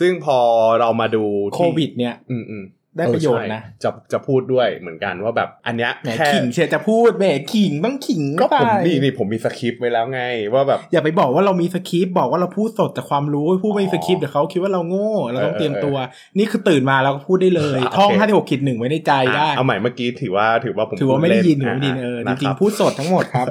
ซึ่งพอเรามาดูที่โควิดเนี่ย อืมอืม ได้ประโยชน์นะเออใช่จะจะพูดด้วยเหมือนกันว่าแบบอันเนี้ยแหมแค่ขิงเชียร์จะพูดแหมขิงต้องขิงก็ผมไปนี่นี่ผมมีสคริปต์ไว้แล้วไง ว่าแบบอย่าไปบอกว่าเรามีสคริปต์บอกว่าเราพูดสดจากความรู้พูดไม่มีสคริปต์เดี๋ยวเขาคิดว่าเราโง่เราต้องเออเตรียมตัว นี่คือตื่นมาเราก็พูดได้เลยโอเคท่องห้าที่หกขีดหนึ่งไว้ในใจได้อะเอาใหม่เมื่อกี้ถือว่าถือว่าผมถือว่าไม่ได้ยินถือว่าพูไม่ได้เล่ยินเออจนะคริงบๆพูดสดทั้งหมดครับ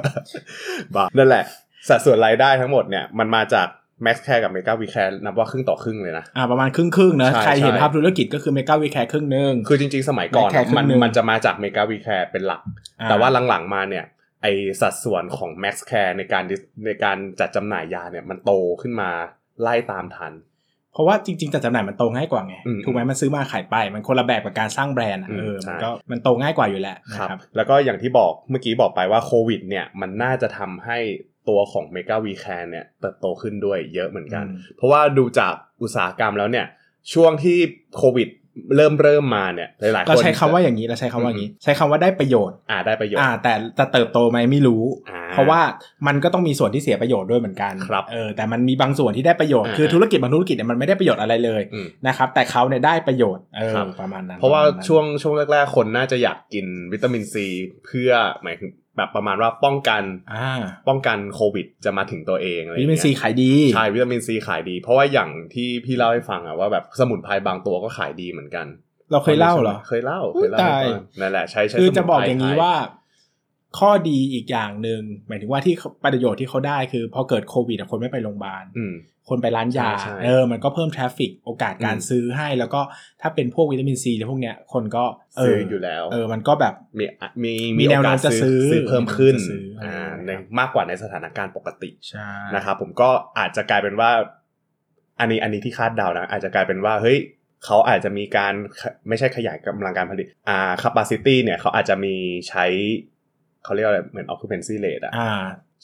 บ้านั่นแหละสัดส่วนรายได้ทั้งหมดเนี่ยมันมาจาก Maxxcare กับ Mega We Care นับว่าครึ่งต่อครึ่งเลยนะอ่าประมาณครึ่งครึ่งๆนะใช่ใครเห็นใช่ภาพธุรกิจก็คือ Mega We Care ครึ่งหนึ่งคือจริงๆ สมัยก่อน Max Care ครึ่มันงหนึ่งมันจะมาจาก Mega We Care เป็นหลักอ่าแต่ว่าหลังๆมาเนี่ยไอ้สัดส่วนของ Maxxcare ในการดิในการจัดจำหน่ายยาเนี่ยมันโตขึ้นมาไล่ตามทัน เพราะว่าจริงๆจัดจำหน่ายมันโตง่ายกว่าไงอืมถูกไหมมันซื้อมาขายไป มันคนละแบบกับการสร้างแบรนด์อะอืมเออใช่มันก็มันโตง่ายกว่าอยู่แล้วนะคครัรับบแล้วก็อย่างที่บอกเมื่อกี้บอกไปว่าโควิดเนี่ยมันน่าจะทำให้ ตัวของ Mega V Care เนี่ยเติบโตขึ้นด้วยเยอะเหมือนกันอืมเพราะว่าดูจากอุตสาหกรรมแล้วเนี่ยช่วงที่โควิดเริ่มเริ่มมาเนี่ยหลายๆคนเราใช้คำว่าอย่างนี้เราใช้คำว่าอย่างนี้ ใช้คำว่าได้ประโยชน์อ่าได้ประโยชน์อ่าแต่จะเติบโตไหมไม่รู้อ่าเพราะว่ามันก็ต้องมีส่วนที่เสียประโยชน์ด้วยเหมือนกันครับเออแต่มันมีบางส่วนที่ได้ประโยชน์อ่าคือธุรกิจบางธุรกิจเนี่ยมันไม่ได้ประโยชน์อะไรเลยอืมนะครับแต่เขาเนี่ยได้ประโยชน์เออครับประมาณนั้น เพราะว่าปมณนั้นช่วงช่วงแรกๆคนน่าจะอยากกินวิตามินซีเพื่อหมายถึง แบบประมาณว่าป้องกันอ่าป้องกันโควิดจะมาถึงตัวเองอะไรอย่างเงี้ยวิตามินซีขายดี ใช่วิตามินซีขายดี เพราะว่าอย่างที่พี่เล่าให้ฟังอะว่าแบบสมุนไพรบางตัวก็ขายดีเหมือนกัน เราเคยเล่าเหรอ เคยเล่าอุ๊เคยยเล่าให้ตายฟังนั่นแหละใช้ใช้คือสมุนไพรจะบอกอย่างนี้ไทยว่า ข้อดีอีกอย่างหนึ่งหมายถึงว่าที่เขาประโยชน์ที่เขาได้คือพอเกิดโควิดอะคนไม่ไปโรงพยาบาลอืมคนไปร้านยาใช่ใช่เออมันก็เพิ่ม traffic โอกาสการอืมซื้อให้ แล้วก็ถ้าเป็นพวกวิตามินซีหรือพวกเนี้ยคนก็เอซื้อออยู่แล้วเออมันก็แบบมีมีมีแนวโน้มโอกาสจะซื้อซื้อเพิ่มขึ้นจะซื้ออ่อ่าอะไรอย่างเงี้ยในมากกว่าในสถานการณ์ปกติใช่นะครับผมก็อาจจะกลายเป็นว่า อันนี้อันนี้ที่คาดเดานะ อาจจะกลายเป็นว่าเฮ้ยเขาอาจจะมีการไม่ใช่ขยายกำลังการผลิตอ่า capacity เนี่ยเขาอาจจะมีใช้ เขาเรียกว่าอะไรเหมือน occupancy rate อะอ่า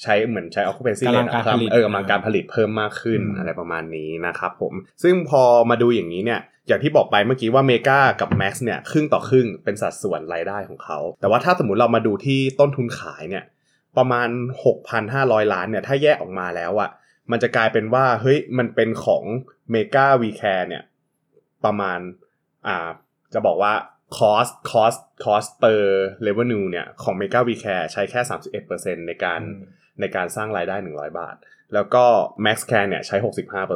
ใช้เหมือนใช้ occupancy กำลัง rate การอะผลิตเออกำลังการผลิตเพิ่มมากขึ้นอืมอะไรประมาณนี้นะครับผม ซึ่งพอมาดูอย่างนี้เนี่ยอย่างที่บอกไปเมื่อกี้ว่าเมกากับ Max เนี่ยครึ่งต่อครึ่งเป็นสัดส่วนรายได้ของเขา แต่ว่าถ้าสมมติเรามาดูที่ต้นทุนขายเนี่ยประมาณ 6,500 ล้านเนี่ยถ้าแยกออกมาแล้วอะมันจะกลายเป็นว่าเฮ้ยมันเป็นของ Mega We Care เนี่ยประมาณอ่าจะบอกว่า cost cost cost per revenue เนี่ยของ Mega We Care ใช้แค่ 31%ในการอืมในการสร้างรายได้ 100 บาท แล้วก็ Maxxcare เนี่ยใช้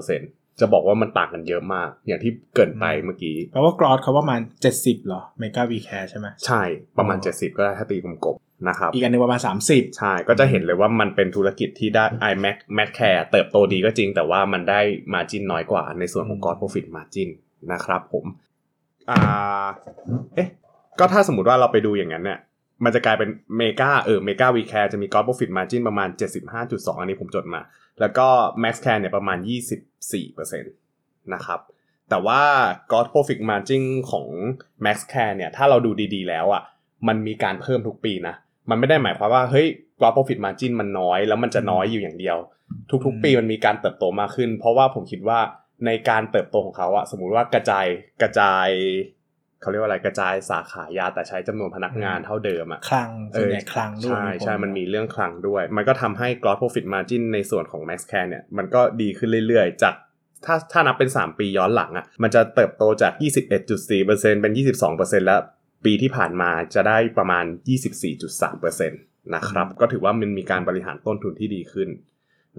65%จะบอกว่ามันต่างกันเยอะมาก อย่างที่เกรินไปเมื่อกี้เพราะว่า gross เขาประมาณเจ็ดสิบเหรอ Mega We Care ใช่ไหมใช่ประมาณอ๋อ70 ก็ได้ถ้าตีกลมๆนะครับอีกอันหนึงประมาณสามสิบใช่ ก็จะเห็นเลยว่ามันเป็นธุรกิจที่ไอ้ Maxx Maxxcare เติบโตดีก็จริง แต่ว่ามันได้ margin น้อยกว่าในส่วนของ gross profit margin นะครับผม อ่าเอ๊ะก็ถ้าสมมติว่าเราไปดูอย่างนั้นเนี่ยมันจะกลายเป็นMega เออ Mega We Care จะมี gross profit margin ประมาณ 75.2 อันนี้ผมจดมา แล้วก็ Maxxcare เนี่ยประมาณ 24%นะครับ แต่ว่า gross profit margin ของ Maxxcare เนี่ยถ้าเราดูดีๆแล้วอะมันมีการเพิ่มทุกปีนะ มันไม่ได้หมายความว่าเฮ้ย gross profit margin มันน้อยแล้วมันจะน้อยอยู่อย่างเดียว ทุกๆ ปีมันมีการเติบโตมากขึ้น เพราะว่าผมคิดว่า ในการเติบโตของเขาอะสมมุติว่ากระจายกระจายเขาเรียกว่าอะไรกระจายสาขายาแต่ใช้จำนวนพนักงานเท่าเดิมอะคลังส่วนใหญ่คลังด้วยใช่ผใช่มันมีเรื่องคลังด้วย มันก็ทำให้ gross profit margin ในส่วนของ Max Care เนี่ยมันก็ดีขึ้นเรื่อยๆ จากถ้าถ้านับเป็น 3 ปีย้อนหลังอะ่ะมันจะเติบโตจาก 21.4%เป็น 22%แล้วปีที่ผ่านมาจะได้ประมาณ 24.3%นะครับ ก็ถือว่ามันมีการบริหารต้นทุนที่ดีขึ้น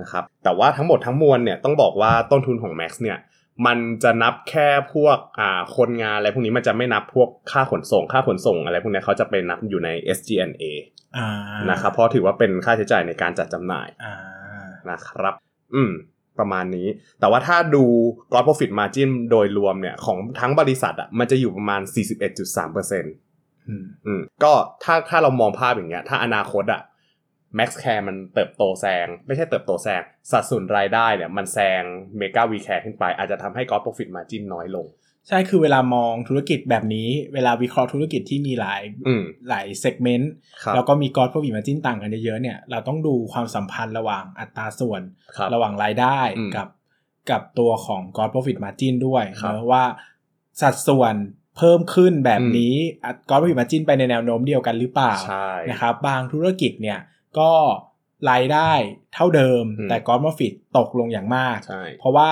นะครับแต่ว่าทั้งหมดทั้งมวลเนี่ยต้องบอกว่าต้นทุนของ Max เนี่ยมันจะนับแค่พวกอ่าคนงานอะไรพวกนี้มันจะไม่นับพวกค่าขนส่ง ค่าขนส่งอะไรพวกนี้เขาจะไปนับอยู่ใน SG&A อ่านะครับเพราะถือว่าเป็นค่าใช้จ่ายในการจัดจำหน่ายอ่านะครับ อืม ประมาณนี้ แต่ว่าถ้าดู gross profit margin โดยรวมเนี่ย ของทั้งบริษัทอะมันจะอยู่ประมาณ 41.3%ออืมอืมก็ถ้าถ้าเรามองภาพอย่างเงี้ย ถ้าอนาคตอะ Max Care มันเติบโตแซง ไม่ใช่เติบโตแซง สัดส่วนรายได้เนี่ยมันแซง Mega We Care ขึ้นไป อาจจะทำให้ gross profit margin น้อยลง ใช่คือเวลามองธุรกิจแบบนี้ เวลาวิเคราะห์ธุรกิจที่มีหลายอืมหลาย segment ครับแล้วก็มีกอ s พ r o ิ t มาจินต่างกันเยอะๆเนี่ยเราต้องดูความสัมพันธ์ระหว่างอัตราส่วนครับระหว่างรายได้อืมกับกับตัวของ gross profit margin ด้วยครับนะว่าสัดส่วนเพิ่มขึ้นแบบนี้อัต gross profit margin ไปในแนวโน้มเดียวกันหรือเปล่าใช่นะครับบางธุรกิจเนี่ย ก็รายได้เท่าเดิมอืมแต่ gross profit ตกลงอย่างมากใช่เพราะว่า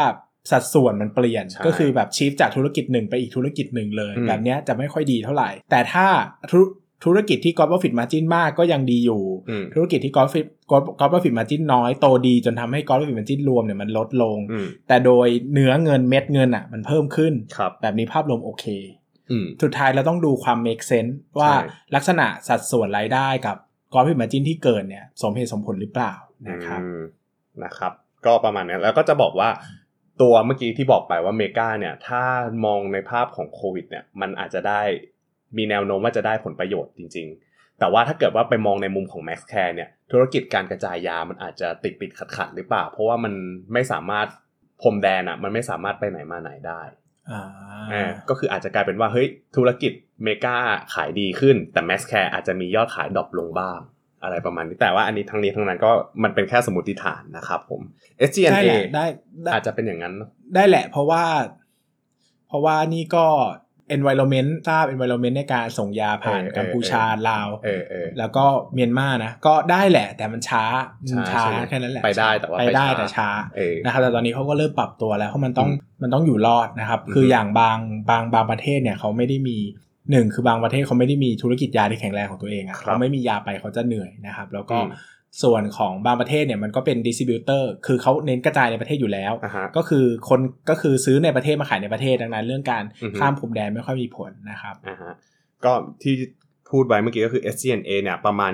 สัดส่วนมันเปลี่ยนใช่ก็คือแบบชีฟจากธุรกิจหนึ่งไปอีกธุรกิจหนึ่งเลยอืมแบบเนี้ยจะไม่ค่อยดีเท่าไหร่ แต่ถ้าธุธุรกิจที่ gross profit margin มากก็ยังดีอยู่อืมธุรกิจที่ gross profit gross profit margin น้อยโตดีจนทำให้ gross profit margin รวมเนี่ยมันลดลงอืมแต่โดยเนื้อเงินเม็ดเงินอะมันเพิ่มขึ้นครับแบบนี้ภาพรวมโอเคอืมสุดท้ายเราต้องดูความ make sense ว่าใช่ลักษณะสัดส่วนรายได้กับ gross profit margin ที่เกินเนี่ยสมเหตุสมผลหรือเปล่านะครับนะครับ ก็ประมาณนี้แล้วก็จะบอกว่าตัวเมื่อกี้ที่บอกไปว่าเมกาเนี่ยถ้ามองในภาพของโควิดเนี่ยมันอาจจะได้มีแนวโน้มว่าจะได้ผลประโยชน์จริง ๆ แต่ว่าถ้าเกิดว่าไปมองในมุมของ Max Care เนี่ยธุรกิจการกระจายยามันอาจจะติดติดขัดขัดหรือเปล่า เพราะว่ามันไม่สามารถพรมแดนอะมันไม่สามารถไปไหนมาไหนได้ อ่าอ่าก็คืออาจจะกลายเป็นว่าเฮ้ยธุรกิจ Mega ขายดีขึ้น แต่ Maxxcare อาจจะมียอดขาย drop ลงบ้าง อะไรประมาณนี้แต่ว่าอันนี้ทั้งนี้ทั้งนั้นก็มันเป็นแค่สมมติฐานนะครับผมได้ SG&A แหละได้ได้อาจจะเป็นอย่างนั้นเนอะได้แหละเพราะว่า เพราะว่านี่ก็ environment ทราบ environment ในการส่งยาผ่านกัมพูชาลาวเออเออแล้วก็เมียนมานะก็ได้แหละ แต่มันช้าช้ามันช้าใช่ไหมแค่นั้นแหละไปได้แต่ว่าไปไปได้ช้าแต่ช้าเออนะครับแต่ตอนนี้เขาก็เริ่มปรับตัวแล้วเพราะมันต้องอืมมันต้องอยู่รอดนะครับอืมคืออย่างบางบางบางประเทศเนี่ยเขาไม่ได้มีหนึ่งคือบางประเทศเขาไม่ได้มีธุรกิจยาที่แข็งแรงของตัวเองอะครับเขาไม่มียาไปเขาจะเหนื่อยนะครับ แล้วก็อืม ส่วนของบางประเทศเนี่ยมันก็เป็นดิสติบิวเตอร์คือเขาเน้นกระจายในประเทศอยู่แล้วอ่าฮะก็คือคนก็คือซื้อในประเทศมาขายในประเทศดังนั้น เรื่องการอือฮึข้ามพรมแดนไม่ค่อยมีผลนะครับอ่าฮะก็ที่พูดไว้เมื่อกี้ก็คือ SG&A เนี่ยประมาณ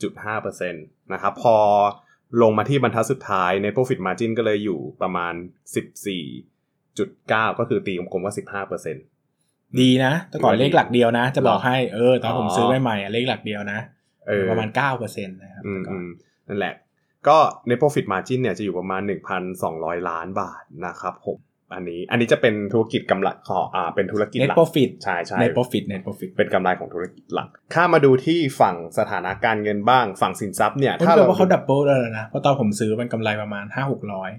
28.5%นะครับพอลงมาที่บรรทัดสุดท้าย Net Profit Margin ก็เลยอยู่ประมาณ 14.9 ก็คือตีกลมๆว่า 15%ดีนะ แต่ก่อนเลขหลักเดียวนะ จะบอกหรอให้เออตอนผมอ๋อซื้อใหม่ๆอะเลขหลักเดียวนะเออ ประมาณเก้าเปอร์เซ็นต์นะครับอืมแต่ก่อือนมนั่นแหละ ก็ net profit margin เนี่ยจะอยู่ประมาณ 1,200 ล้านบาทนะครับผมอันนี้อันนี้จะเป็นธุรกิจกำไรของอ่าเป็นธุรกิจเน็ตหลัก profit ใช่ใช่ net profit net profit เป็นกำไรของธุรกิจหลัก ข้ามาดูที่ฝั่งสถานะการเงินบ้างฝั่งสินทรัพย์เนี่ย ถ้าถ้าเราเราว่าเขา double แล้วนะเพราะตอนผมซื้อมันกำไรประมาณห้าหกร้อย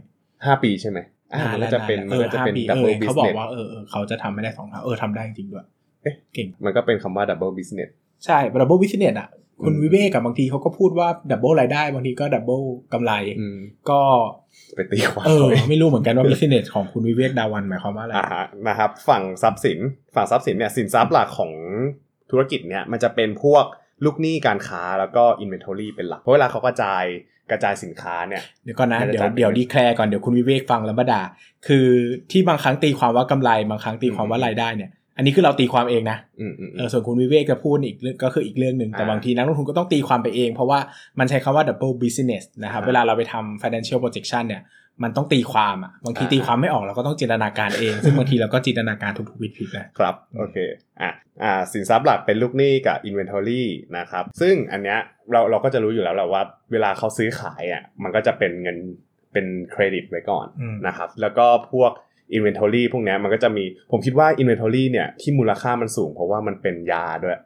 ห้าปีใช่ไหมอ่ามันก็จะเป็นเอมันอก็จะห้าเป็นปีเอ double อเขาบอก business ว่าเออเออเขาจะทำไม่ได้สองเท่าเออทำได้จริงด้วยเอ๊ะเก่งมันก็เป็นคำว่า double business ใช่ double business อะ คุณอืม Vivek กับบางทีเขาก็พูดว่า double รายได้บางทีก็ double กำไรอืมก็ไปตีความเออเอาเองไม่รู้เหมือนกันว่า business ของคุณ Vivek Dhawan หมายความว่าอะไรอ่าฮะนะครับ ฝั่งทรัพย์สินฝั่งทรัพย์สินเนี่ยสินทรัพย์หลักของธุรกิจเนี่ยมันจะเป็นพวกลูกหนี้การค้าแล้วก็ inventory เป็นหลัก เพราะเวลาเขากระจายกระจายสินค้าเนี่ยเดี๋ยวก่อนนะไม่ได้เดี๋ยวจัดเดี๋ยวดีแคลร์ก่อนเดี๋ยวคุณวิเวกฟังแล้วมาด่าคือที่บางครั้งตีความว่ากำไรบางครั้งตีความว่ารายได้เนี่ย อันนี้คือเราตีความเองนะอืมอืมอืเออมส่วนคุณวิเวกจะพูดอีกเรื่องก็คืออีกเรื่องหนึ่งแต่อ่าบางทีนักลงทุนก็ต้องตีความไปเอง เพราะว่ามันใช้คำว่า double business นะครับอ่าเวลาเราไปทำ financial projection เนี่ย มันต้องตีความอะบางทีอ่าตีความไม่ออกเราก็ต้องจินตนาการเอง ซึ่งบางทีเราก็จินตนาการถูกๆผิดๆนะครับ โอเคอะอ่าสินทรัพย์หลักเป็นลูกหนี้กับ inventory นะครับ ซึ่งอันเนี้ยเราเราก็จะรู้อยู่แล้วแหละว่า เวลาเขาซื้อขายอะมันก็จะเป็นเงินเป็นเครดิตไว้ก่อนอืมนะครับ แล้วก็พวก inventory พวกเนี้ยมันก็จะมีผมคิดว่า inventory เนี่ยที่มูลค่ามันสูง เพราะว่ามันเป็นยาด้วย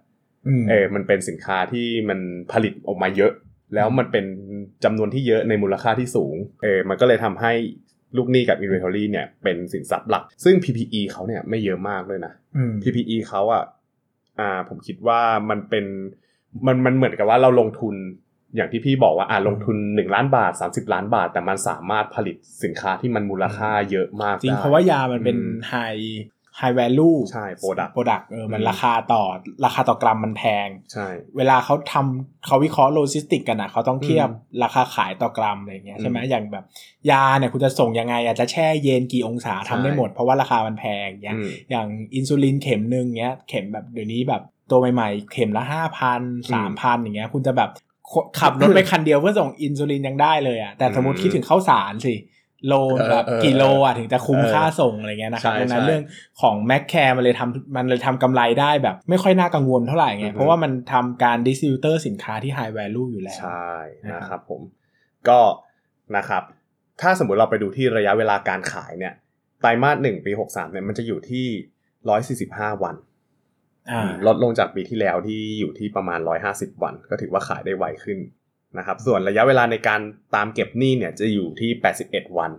อืมเออมันเป็นสินค้าที่มันผลิตออกมาเยอะ แล้วมันเป็นจำนวนที่เยอะในมูลค่าที่สูงเออมันก็เลยทำให้ลูกหนี้กับ inventory เนี่ยเป็นสินทรัพย์หลัก ซึ่ง PPE เขาเนี่ยไม่เยอะมากด้วยนะอืม PPE เขาอะอ่าผมคิดว่ามันเป็นมันมันเหมือนกับว่าเราลงทุน อย่างที่พี่บอกว่าอ่าลงทุน 1 ล้านบาท 30 ล้านบาท แต่มันสามารถผลิตสินค้าที่มันมูลค่าเยอะมากจริงได้เพราะว่ายามันเป็นอืม high high value ใช่ product product เออมันอืมราคาต่อราคาต่อกรัมมันแพง ใช่ เวลาเขาทำเขาวิเคราะห์โลจิสติกกันอะเขาต้องเทียบอืมราคาขายต่อกรัมอะไรเงี้ยใช่ไหมอืมอย่างแบบยาเนี่ยคุณจะส่งยังไงอาจจะแช่เย็นกี่องศาทำได้ใช่หมด เพราะว่าราคามันแพงเงี้ยอืมอย่างอินซูลินเข็มหนึ่งเงี้ยเข็มแบบเดี๋ยวนี้แบบตัวใหม่ๆ เข็มละห้าพันสามพันอย่างเงี้ยคุณจะแบบ ขขับรถไปคันเดียวเพื่อส่งอินซูลินยังได้เลยอะแต่สมมติอืมคิดถึงข้าวสารสิโลเออแบบเออกี่โลอะถึงจะคุ้มเออค่าส่งอะไรเงี้ยนะครับใช่ดังนั้นใช่เรื่องของ Maxxcare มันเลยทำมันเลยทำกำไรได้แบบไม่ค่อยน่ากังวลเท่าไหร่ไงอือฮึเพราะว่ามันทำการ distributor สินค้าที่ high value อยู่แล้ว ใช่นะครับนะครับผมก็นะครับถ้าสมมติเราไปดูที่ระยะเวลาการขายเนี่ยไตรมาสหนึ่งปีหกสามเนี่ยมันจะอยู่ที่ร้อยสี่สิบห้าวันอ่า ลดลงจากปีที่แล้วที่อยู่ที่ประมาณ 150 วัน ก็ถือว่าขายได้ไวขึ้นนะครับ ส่วนระยะเวลาในการตามเก็บหนี้เนี่ยจะอยู่ที่ 81 วัน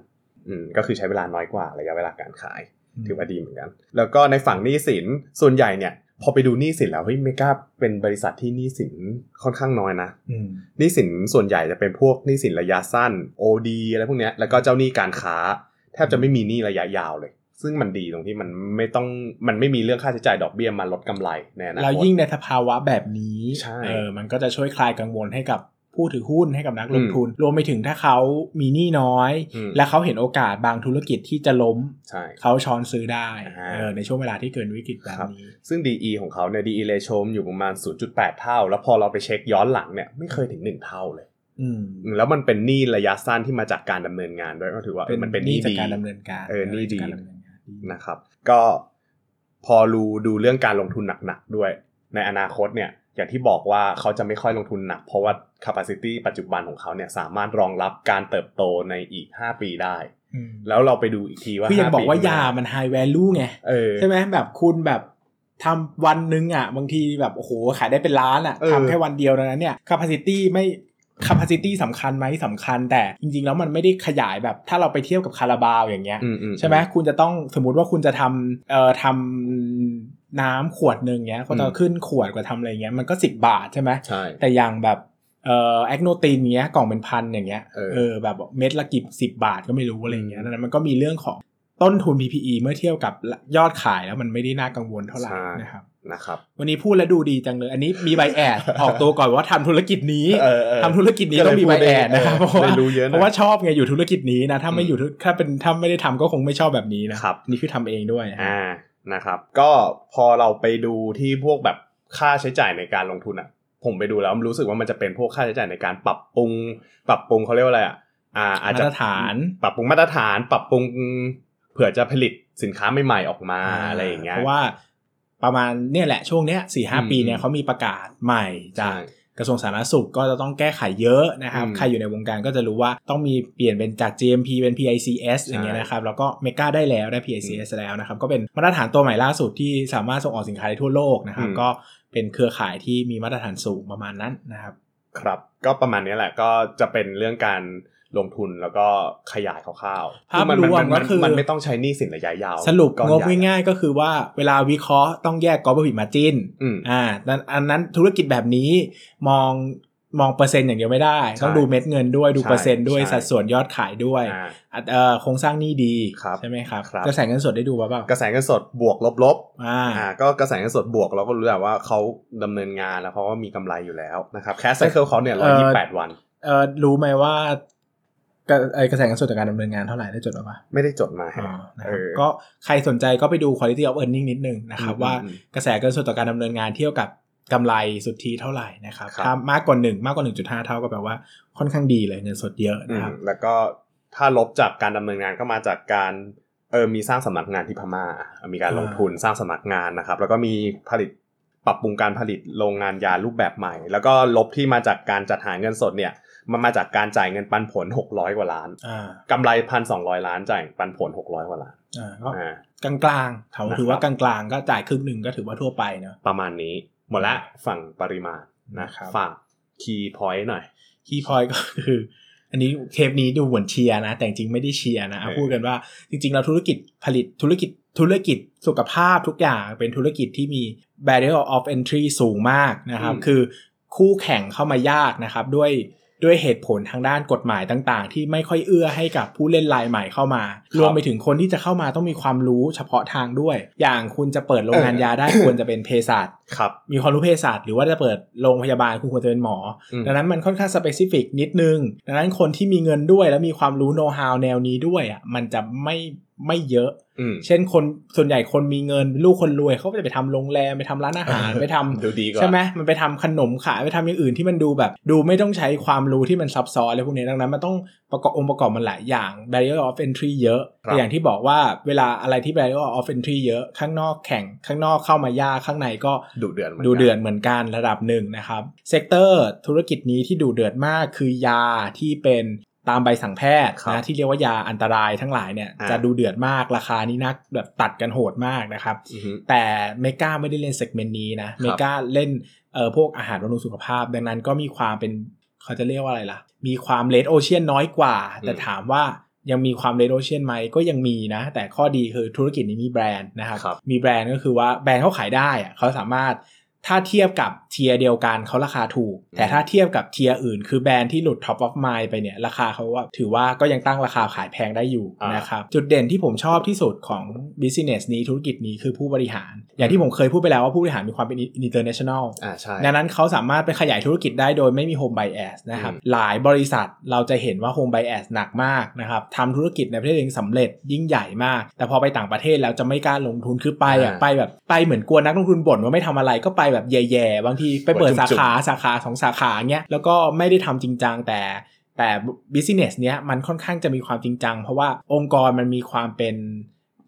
อืมก็คือใช้เวลาน้อยกว่าระยะเวลาการขาย ถือว่าดีเหมือนกัน แล้วก็ในฝั่งหนี้สินส่วนใหญ่เนี่ย พอไปดูหนี้สินแล้วเฮ้ยเมกาเป็นบริษัทที่หนี้สินค่อนข้างน้อยนะอืมหนี้สินส่วนใหญ่จะเป็นพวกหนี้สินระยะสั้น OD อะไรพวกเนี้ยแล้วก็เจ้าหนี้การค้า แทบจะไม่มีหนี้ระยะยาวเลย ซึ่งมันดีตรงที่มันไม่ต้องมันไม่มีเรื่องค่าใช้จ่ายดอกเบี้ยมาลดกำไรในอนาคตแล้วยิ่งในสภาวะแบบนี้ใช่เออมันก็จะช่วยคลายกังวลให้กับผู้ถือหุ้นให้กับนักลงอืมทุน รวมไปถึงถ้าเขามีหนี้น้อยอืมและเขาเห็นโอกาสบางธุรกิจที่จะล้มใช่เขาช้อนซื้อได้อ่าเออในช่วงเวลาที่เกินวิกฤตแบบครับนี้ ซึ่ง DE ของเขาเนี่ย DE ratio อยู่ประมาณ 0.8 เท่า แล้วพอเราไปเช็คย้อนหลังเนี่ยไม่เคยถึง 1 เท่าเลยอืมอืมแล้วมันเป็นหนี้ระยะสั้นที่มาจากการดำเนินงานด้วยก็ถือว่าเออมันเป็นหนี้จากดีการดำเนินการเออหนี้ดี จากการดำเนินงานดีนะครับ ก็พอรู้ดูเรื่องการลงทุนหนักๆด้วย ในอนาคตเนี่ยอย่างที่บอกว่าเขาจะไม่ค่อยลงทุนหนัก เพราะว่า capacity ปัจจุบันของเขาเนี่ยสามารถรองรับการเติบโตในอีก 5 ปีได้อืมแล้วเราไปดูอีกทีว่าคือยัง5บอกว่าปีข้งหยามัน high value ไงเออใช่ไหมแบบคุณแบบทำวันหนึ่งอะ บางทีแบบ โอ้โห ขายได้เป็นล้านอะเออทำแค่วันเดียวดังนั้นเนี่ย capacity ไม่ capacity สำคัญไหมสำคัญ แต่จริง ๆ แล้วมันไม่ได้ขยายแบบถ้าเราไปเทียบกับคาราบาวอย่างเงี้ยอืมอืมใช่ไหมคุณจะต้องสมมุติว่าคุณจะทำเอ่อทำน้ำขวดหนึ่งเงี้ยก็จะขึ้นขวดกว่าทำอะไรเงี้ยมันก็สิบบาทใช่ไหมใช่แต่อย่างแบบเอ่อแอคโนตินเงี้ยกล่องเป็นพันอย่างเงี้ยเออเออแบบเม็ดละกี่สิบบาทก็ไม่รู้อะไรเงี้ยดังนั้นมันก็มีเรื่องของต้นทุน PPE เมื่อเทียบกับยอดขายแล้วมันไม่ได้น่ากังวลเท่าไหร่ใช่นะครับ นะครับวันนี้พูดแล้วดูดีจังเลย อันนี้มีใบแอดออกตัวก่อนว่าทำธุรกิจนี้เออเออทำธุรกิจนี้ต้องมีใบแอดนะครับเพราะว่าได้รู้เยอะนะเพราะว่าชอบไงอยู่ธุรกิจนี้นะถ้าไม่อืมอยู่ธุถ้าเป็นถ้าไม่ได้ทำก็คงไม่ชอบแบบนี้นะครับนี่คือทำเองด้วยอ่านะครับ ก็พอเราไปดูที่พวกแบบค่าใช้จ่ายในการลงทุนอะ ผมไปดูแล้วรู้สึกว่ามันจะเป็นพวกค่าใช้จ่ายในการปรับปรุง ปรับปรุงเขาเรียกว่าอะไรอะอ่าอาจจะมาตรฐานปรับปรุงมาตรฐาน ปรับปรุงเผื่อจะผลิตสินค้าใหม่ๆออกมาอะไรอย่างเงี้ยเพราะว่า ประมาณเนี่ยแหละช่วงเนี้ยสี่ห้าอืมปีเนี่ยเขามีประกาศใหม่จากใช่กระทรวงสาธารณสุขก็จะต้องแก้ไขเยอะนะครับอืมใครอยู่ในวงการก็จะรู้ว่าต้องมีเปลี่ยนเป็นจาก GMP เป็น PICS ใช่อย่างเงี้ยนะครับ แล้วก็เมกาได้แล้วได้ PICS แล้วนะครับ ก็เป็นมาตรฐานตัวใหม่ล่าสุดที่สามารถส่งออกสินค้าได้ทั่วโลกนะครับอืมก็เป็นเครือข่ายที่มีมาตรฐานสูงประมาณนั้นนะครับ ครับ ก็ประมาณนี้แหละก็จะเป็นเรื่องการ ลงทุนแล้วก็ขยายคร่าวๆภาพมันรวมมันก็คือมันไม่ต้องใช้หนี้สินระยะยาว สรุปก้อนงบใหญ่ง่ายๆก็คือว่าเวลาวิเคราะห์ต้องแยกกอ p ผิดมาจินอืมอ่าดังอันนั้นธุรกิจแบบนี้มองมองเปอร์เซ็นต์อย่างเดียวไม่ได้ใช่ต้องดูเม็ดเงินด้วยดูใช่เปอร์เซ็นต์ด้วยใช่สัดส่วนยอดขายด้วยอ่าอะเอ่อโครงสร้างหนี้ดีครับใช่ไหมครับครับกระแสเงินสดได้ดูป่ะเปล่ากระแสเงินสดบวกลบลบอ่าอ่าก็กระแสเงินสดบวกเราก็รู้แหละว่าเขาดำเนินงานแล้วเพราะว่ามีกำไรอยู่แล้วนะครับแคสไซเคิลเขาเนี่ยร้อยยี่สิบแปดวันเออรู้ไหมว่า กระไอกระแสเงินสดจากการดำเนินงานเท่าไหร่ได้จดป่ะปะไม่ได้จดมาอ๋ฮะอนะคเอรับอก็ใครสนใจก็ไปดู quality of earning นิดนึงนะครับอืมว่าอืมกระแสเงินสดต่อการดำเนินงานเทียบกับกำไรสุทธิเท่าไหร่นะครับครับถ้ามากกว่าหนึ่งมากกว่า1.5เท่าก็แปลว่าค่อนข้างดีเลยเงินสดเยอะอืนะมครับแล้วก็ถ้าลบจากการดำเนินงานก็มาจากการเออมีสร้างสำนักงานที่พม่า มีการลงทุนสร้างสำนักงานนะครับ แล้วก็มีผลิตปรับปรุงการผลิตโรงงานยารูปแบบใหม่ แล้วก็ลบที่มาจากการจัดหาเงินสดเนี่ย มันมาจากการจ่ายเงินปันผล 600 กว่าล้านอ่ากำไรพันสองล้านจ่ายปันผล 600 กว่าล้านอ่าก็อ่ากลางกลางๆถือนะครับถือว่ากลางกลางๆก็จ่ายครึ่งหนึ่งก็ถือว่าทั่วไปเนอะประมาณนี้หมดละฝั่งปริมาณนะนะครับฝากคีย์พอยต์หน่อยคีย์พอยก็คือ อันนี้เทปนี้ดูเหมือนเชียร์นะ แต่จริงๆไม่ได้เชียร์นะเอาเออพูดกันว่าจริง ๆ เราธุรกิจผลิตธุรกิจธุรกิจสุขภาพทุกอย่างเป็นธุรกิจที่มี barrier of entry สูงมากนะครับ คือคู่แข่งเข้ามายากนะครับ ด้วย ด้วยเหตุผลทางด้านกฎหมายต่างๆ ที่ไม่ค่อยเอื้อให้กับผู้เล่นรายใหม่เข้ามา รวมไปถึงคนที่จะเข้ามาต้องมีความรู้เฉพาะทางด้วย อย่างคุณจะเปิดโรงงานยาได้ควรจะเป็นเภสัชครับมีความรู้เภสัชหรือว่าจะเปิดโรงพยาบาลคุณควรจะเป็นหมออมดังนั้นมันค่อนข้างสเปซิฟิกนิดนึง ดังนั้นคนที่มีเงินด้วยแล้วมีความรู้โน้ตฮาวแนวนี้ด้วยอะมันจะไม่ไม่เยอะอืมเช่นคนส่วนใหญ่คนมีเงิน ลูกคนรวยเขาก็จะไปทำโรงแรมไปทำร้านอาหารไปทำดูดีกว่าใช่ไหมมันไปทำขนมขายไปทำอย่างอื่นที่มันดูแบบ ดูไม่ต้องใช้ความรู้ที่มันซับซ้อนอะไรพวกนี้ดังนั้นมันต้อง ประกอบองค์ประกอบมันหลายอย่าง barrier of entry เยอะครับแต่อย่างที่บอกว่าเวลาอะไรที่ barrier of entry เยอะข้างนอกแข่งข้างนอกเข้ามายากข้างในก็ดุเดือดหมืกัดูเดือดเหมือนกันระดับหนึ่งนะครับsector ธุรกิจนี้ที่ดูเดือดมากคือยาที่เป็นตามใบสั่งแพทย์ครับนะที่เรียกว่ายาอันตรายทั้งหลายเนี่ยอ่าจะดูเดือดมากราคานี่นักแบบตัดกันโหดมากนะครับอือฮึแต่ Mega ไม่ได้เล่น segment นี้นะ Mega เล่นเอ่อพวกอาหารบำรุงสุขภาพ ดังนั้นก็มีความเป็น เขาจะเรียกว่าอะไรล่ะ มีความ red ocean น้อยกว่า แต่ถามว่ายังมีความ red ocean ไหมก็ยังมีนะ แต่ข้อดีคือธุรกิจนี้มีแบรนด์นะครับครับมีแบรนด์ก็คือว่าแบรนด์เขาขายได้อะเขาสามารถ ถ้าเทียบกับ tier เดียวกันเขาราคาถูก แต่ถ้าเทียบกับ tier อื่น คือแบรนด์ที่หลุด top of mind ไปเนี่ยราคาเขาว่าถือว่าก็ยังตั้งราคาขายแพงได้อยู่อ่านนะครับจุดเด่นที่ผมชอบที่สุดของ business นี้ธุรกิจนี้คือผู้บริหาร อย่างที่ผมเคยพูดไปแล้วว่าผู้บริหารมีความเป็น international อ่าใช่ดังนั้นเขาสามารถไปขยายธุรกิจได้โดยไม่มี home bias นะครับอืมหลายบริษัทเราจะเห็นว่า home bias หนักมากนะครับทำธุรกิจในประเทศเองสำเร็จยิ่งใหญ่มาก แต่พอไปต่างประเทศแล้วจะไม่กล้าลงทุนคือไปอะอ่าไปแบบไปเหมือนกลัวนักลงทุนบ่นว่าไม่ทำอะไรก็ไปแบบแย่ๆบางทีไปเปิดจุ่สามๆขาสาขาสองสาขาเงี้ยแล้วก็ไม่ได้ทำจริงจังแต่แต่ business เนี้ยมันค่อนข้างจะมีความจริงจัง เพราะว่าองค์กรมันมีความเป็น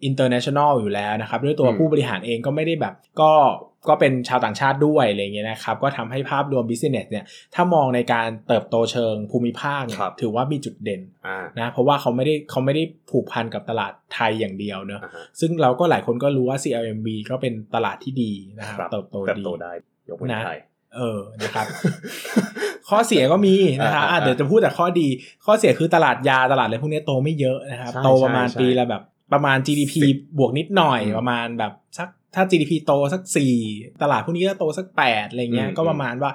international อยู่แล้วนะครับ ด้วยตัวอืมผู้บริหารเองก็ไม่ได้แบบก็ก็เป็นชาวต่างชาติด้วยอะไรเงี้ยนะครับก็ทำให้ภาพรวม business เนี่ยถ้ามองในการเติบโตเชิงภูมิภาคเนี่ยครับถือว่ามีจุดเด่นอ่านะเพราะว่าเขาไม่ได้เขาไม่ได้ผูกพันกับตลาดไทยอย่างเดียวเนอะอ่าฮะซึ่งเราก็หลายคนก็รู้ว่า CLMB ก็เป็นตลาดที่ดีนะครับครับเติบโตเติบดีโตได้ยกเว้นนะไทยเออนะครับ ข้อเสียก็มีนะครับอ่าอะอ่าเดี๋ยวจะพูดแต่ข้อดี ข้อเสียคือตลาดยาตลาดอะไรพวกนี้โตไม่เยอะนะครับใช่โตประมาณใช่ปีละแบบ ประมาณ GDP สิบบวกนิดหน่อยอืมประมาณแบบสักถ้า GDP โตสักสี่ตลาดพวกนี้ก็โตสักแปดอะไรเงี้ยอืมก็ประมาณว่า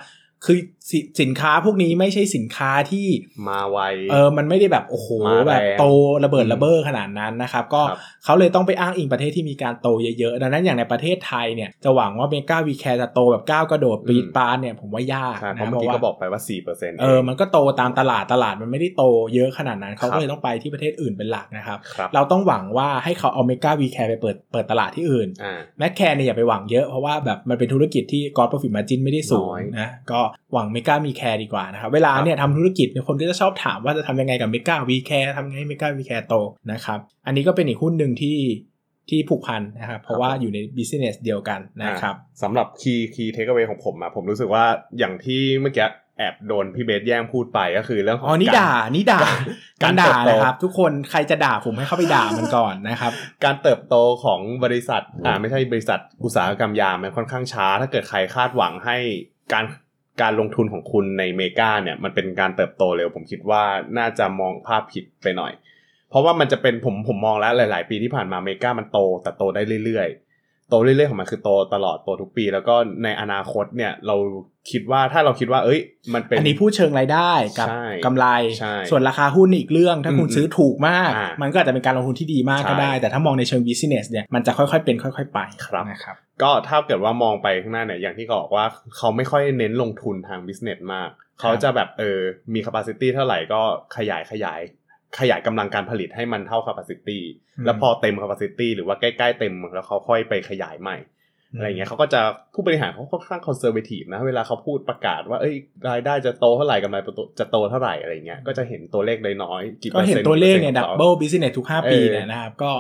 คือสสินค้าพวกนี้ไม่ใช่สินค้าที่มาไวเออมันไม่ได้แบบโอ้โหมาแรงแบบโตระเบิดอืมระเบ้อขนาดนั้นนะครับ ก็ครับเขาเลยต้องไปอ้างอิงประเทศที่มีการโตเยอะๆ ดังนั้นอย่างในประเทศไทยเนี่ยจะหวังว่า Mega We Care จะโตแบบก้าวกระโดดปีดปานเนี่ยผมว่ายากใช่เพนะราะเมื่อกี้ก็บอกไปว่า4%เปอร์เซ็นต์เออมันก็โตตามตลาดตลาดมันไม่ได้โตเยอะขนาดนั้นเขาครัก็บเลยต้องไปที่ประเทศอื่นเป็นหลักนะครับครับ เราต้องหวังว่าให้เขาเอา Mega We Care ไปเปิดเปิดตลาดที่อื่นอ่า Maxxcare เนี่ยอย่าไปหวังเยอะเพราะว่าแบบมันเป็นธุรกิจที่กอ r โปรฟิตมาจินไม่ได้สูงน้อยนะก็หวัง Mega We Care ดีกว่านะครับ เวลาเนี่ยทำธุรกิจเนี่ยคนก็จะชอบถามว่าจะทำยังไงกับ Mega We Care ทำยังไงให้ Mega We Care โตนะครับ อันนี้ก็เป็นอีกหุ้นหนึ่งที่ที่ผูกพันนะครับ เพราะว่าอยู่ใน business เดียวกันนะครับอ่าสำหรับ key key takeaway ของผมอะผมรู้สึกว่าอย่างที่เมื่อกี้แอบโดนพี่เบสแย่งพูดไปก็คือเรื่องของอ๋อนี่การด่านี่ด่าการด่าเติบโตนะครับ ทุกคนใครจะด่าผมให้เข้าไปด่ามันก่อนนะครับ การเติบโตของบริษัทอ่าไม่ใช่บริษัทอุตสาหกรรมยามันค่อนข้างช้า ถ้าเกิดใครคาดหวังให้การ การลงทุนของคุณใน MEGA เนี่ยมันเป็นการเติบโตเร็ว ผมคิดว่าน่าจะมองภาพผิดไปหน่อย เพราะว่ามันจะเป็นผมผมมองแล้วหลาย ๆ ปีที่ผ่านมาเมกามันโตแต่โตได้เรื่อย ๆ โตเรื่อย ๆ ของมันคือโตตลอดโตทุกปี แล้วก็ในอนาคตเนี่ยเราคิดว่าถ้าเราคิดว่า เอ้ย มันเป็นอันนี้พูดเชิงรายได้กับใช่กำไรใช่ส่วนราคาหุ้นอีกเรื่อง ถ้าคุณอืมซื้อถูกมากอ่ามัมันก็อาจจะเป็นการลงทุนที่ดีมากก็ใช่ได้ แต่ถ้ามองในเชิง business เนี่ยมันจะค่อยๆเป็นค่อย ๆ ไปครับนะครับ ก็ถ้าเกิดว่ามองไปข้างหน้าเนี่ยอย่างที่เขาบอกว่าเขาไม่ค่อยเน้นลงทุนทาง business มาก เขาจะแบบเออมี capacity เท่าไหร่ก็ขยายขยายขยายกำลังการผลิตให้มันเท่า capacity อืมแล้วพอเต็ม capacity หรือว่าใกล้ๆเต็มแล้วเขาค่อยไปขยายใหม่อะไรเงี้ยเขาก็จะผู้บริหารเขาค่อนข้าง conservative นะเวลาเขาพูดประกาศว่าเอ้ยรายได้จะโตเท่าไหร่กำไรจะโตเท่าไหร่อะไรเงี้ยก็จะเห็นตัวเลขน้อยๆกี่ก็เห็นเปอร์ซ็ต์ตัวเลขเนี่ยของเขา double business ทุก 5 ปีเออเนี่ยนะครับก็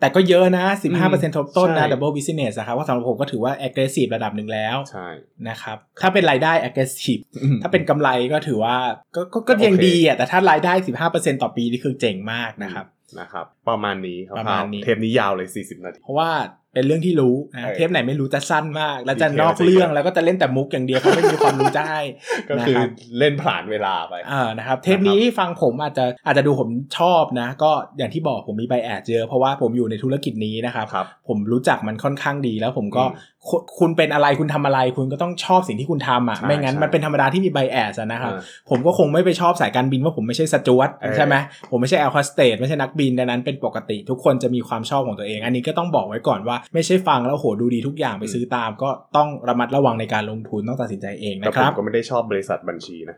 แต่ก็เยอะนะ 15%ทบต้นนะใช่ double business นะครับว่าสำหรับผมก็ถือว่า aggressive ระดับหนึ่งแล้วใช่นะครับถ้าเป็นรายได้ aggressive ถ้าเป็นกำไรก็ถือว่าก็ก็ก็ยังโอเคดีอะแต่ถ้ารายได้ 15%ต่อปีนี่คือเจ๋งมากนะครับนะครับ ประมาณนี้คบประมาณนี้เทปนี้ยาวเลย 40 นาที เพราะว่า เป็นเรื่องที่รู้นะเออเทปไหนไม่รู้จะสั้นมาก แล้วจะดีเทลนอกเรื่องแล้วก็จะเล่นแต่มุกอย่างเดียวเขาไม่มีความรู้จะให้ก็คือนะครับเล่นผ่านเวลาไปอ่านะครับเทปนี้ฟังผมอาจจะอาจจะดูผมชอบนะ ก็อย่างที่บอกผมมีใบแอดเยอะเพราะว่าผมอยู่ในธุรกิจนี้นะครับครับผมรู้จักมันค่อนข้างดีแล้วผมก็อืม คุณคุณเป็นอะไรคุณทำอะไร คุณก็ต้องชอบสิ่งที่คุณทำอะใช่ไม่งั้นใช่มันเป็นธรรมดาที่มีใบแอดนะครับเออผมก็คงไม่ไปชอบสายการบินว่าผมไม่ใช่สจวตเออใช่ไหมผมไม่ใช่แอร์โฮสเตสไม่ใช่นักบินดังนั้นเป็นปกติ ทุกคนจะมีความชอบของตัวเอง อันนี้ก็ต้องบอกไว้ก่อนว่าไม่ใช่ฟังแล้วโหดูดีทุกอย่างไปซื้อตาม ก็ต้องระมัดระวังในการลงทุนต้องตัดสินใจเองแต่นะผคมรับก็ไม่ได้ชอบบริษัทบัญชีนะ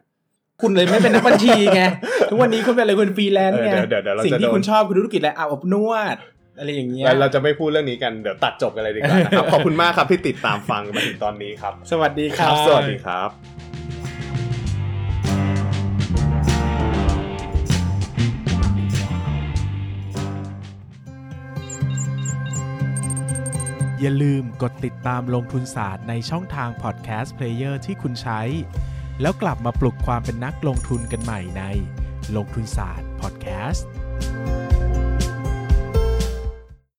คุณเลยไม่เป็นนักบัญชีไง ทุกวันนี้คุณเป็นอะไรคุณฟรีแลนซ์ไงเออเดี๋ยวเดี๋ยวเราจะสิ่งที่โดนคุณชอบคือธุรกิจอะไรอาบอบนวด อะไรอย่างเงี้ยแล้วเราจะไม่พูดเรื่องนี้กันเดี๋ยวตัดจบกันเลยดีกว่านะครับขอบคุณมากครับที่ติดตามฟังมาถึงตอนนี้ครับ สวัสดีครับ สวัสดีครับอย่าลืมกดติดตามลงทุนศาสตร์ในช่องทาง podcast player ที่คุณใช้ แล้วกลับมาปลุกความเป็นนักลงทุนกันใหม่ในลงทุนศาสตร์พอดแคสต์